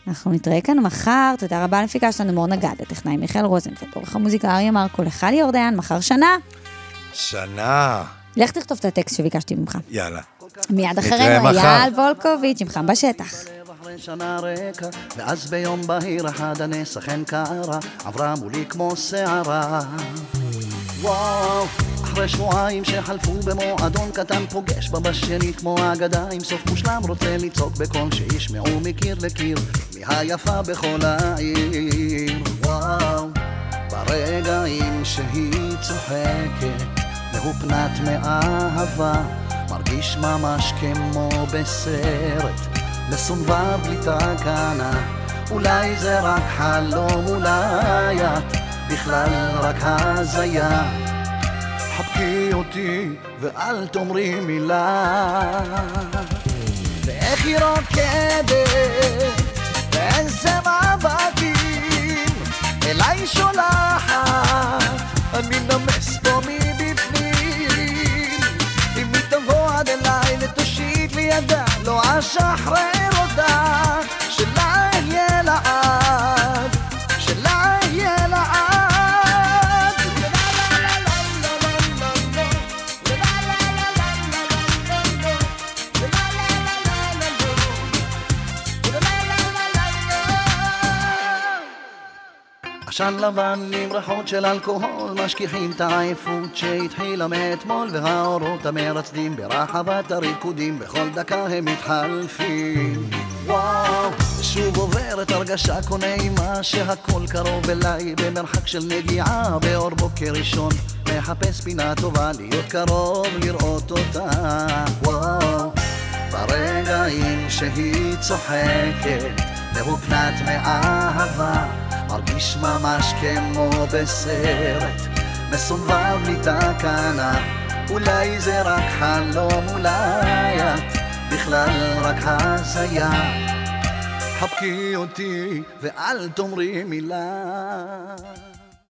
אנחנו נתראה כאן מחר, תודה רבה למפיקה שלנו מור נגד, הטכנאי מיכאל רוזנפלד, עורך המוזיקה אריה מרקו, לך ליאור דיין, מחר שנה. שנה. לך תכתוב את הטקסט שביקשתי ממך. יאללה. מיד אחרינו. אייל וולקוביץ', עמך בשטח. אחרי שנה רקע, ואז ביום בהיר אחד הנס אכן קרה, עברה מולי כמו שערה. וואו, אחרי שבועיים שחלפו במועדון קטן, פוגש בה בשנית כמו אגדה, עם סוף מושלם רוצה לצעוק בקול שישמעו מקיר לקיר, מי היפה בכל העיר. וואו, ברגעים שהיא צוחקת, מהופנת מאהבה, מרגיש ממש כמו בסרט. מסונבר בלי תקנה, אולי זה רק חלום, אולי את בכלל רק הזיה. חבקי אותי ואל תאמרי מילה. ואיך היא רוקדת, ואיזה מבטים, אליי שולחת, אני נמס פה מבפנים. אם היא תבוא עד אליי ותושיט לי ידה, לא אשחרר אותה, עשן לבן עם ריחות של אלכוהול משכיחים את העייפות שהתחילה מאתמול והאורות המרצדים ברחבת הריקודים בכל דקה הם מתחלפים. וואו, שוב עוברת הרגשה כה נעימה שהכל קרוב אליי במרחק של נגיעה באור בוקר ראשון מחפש פינה טובה להיות קרוב לראות אותה. וואו, ברגעים שהיא צוחקת מהופנת מאהבה מרגיש ממש כמו בסרט. מסונבר בלי תקנה אולי זה רק חלום, אולי את בכלל רק הזיה. חבקי אותי ואל תאמרי מילה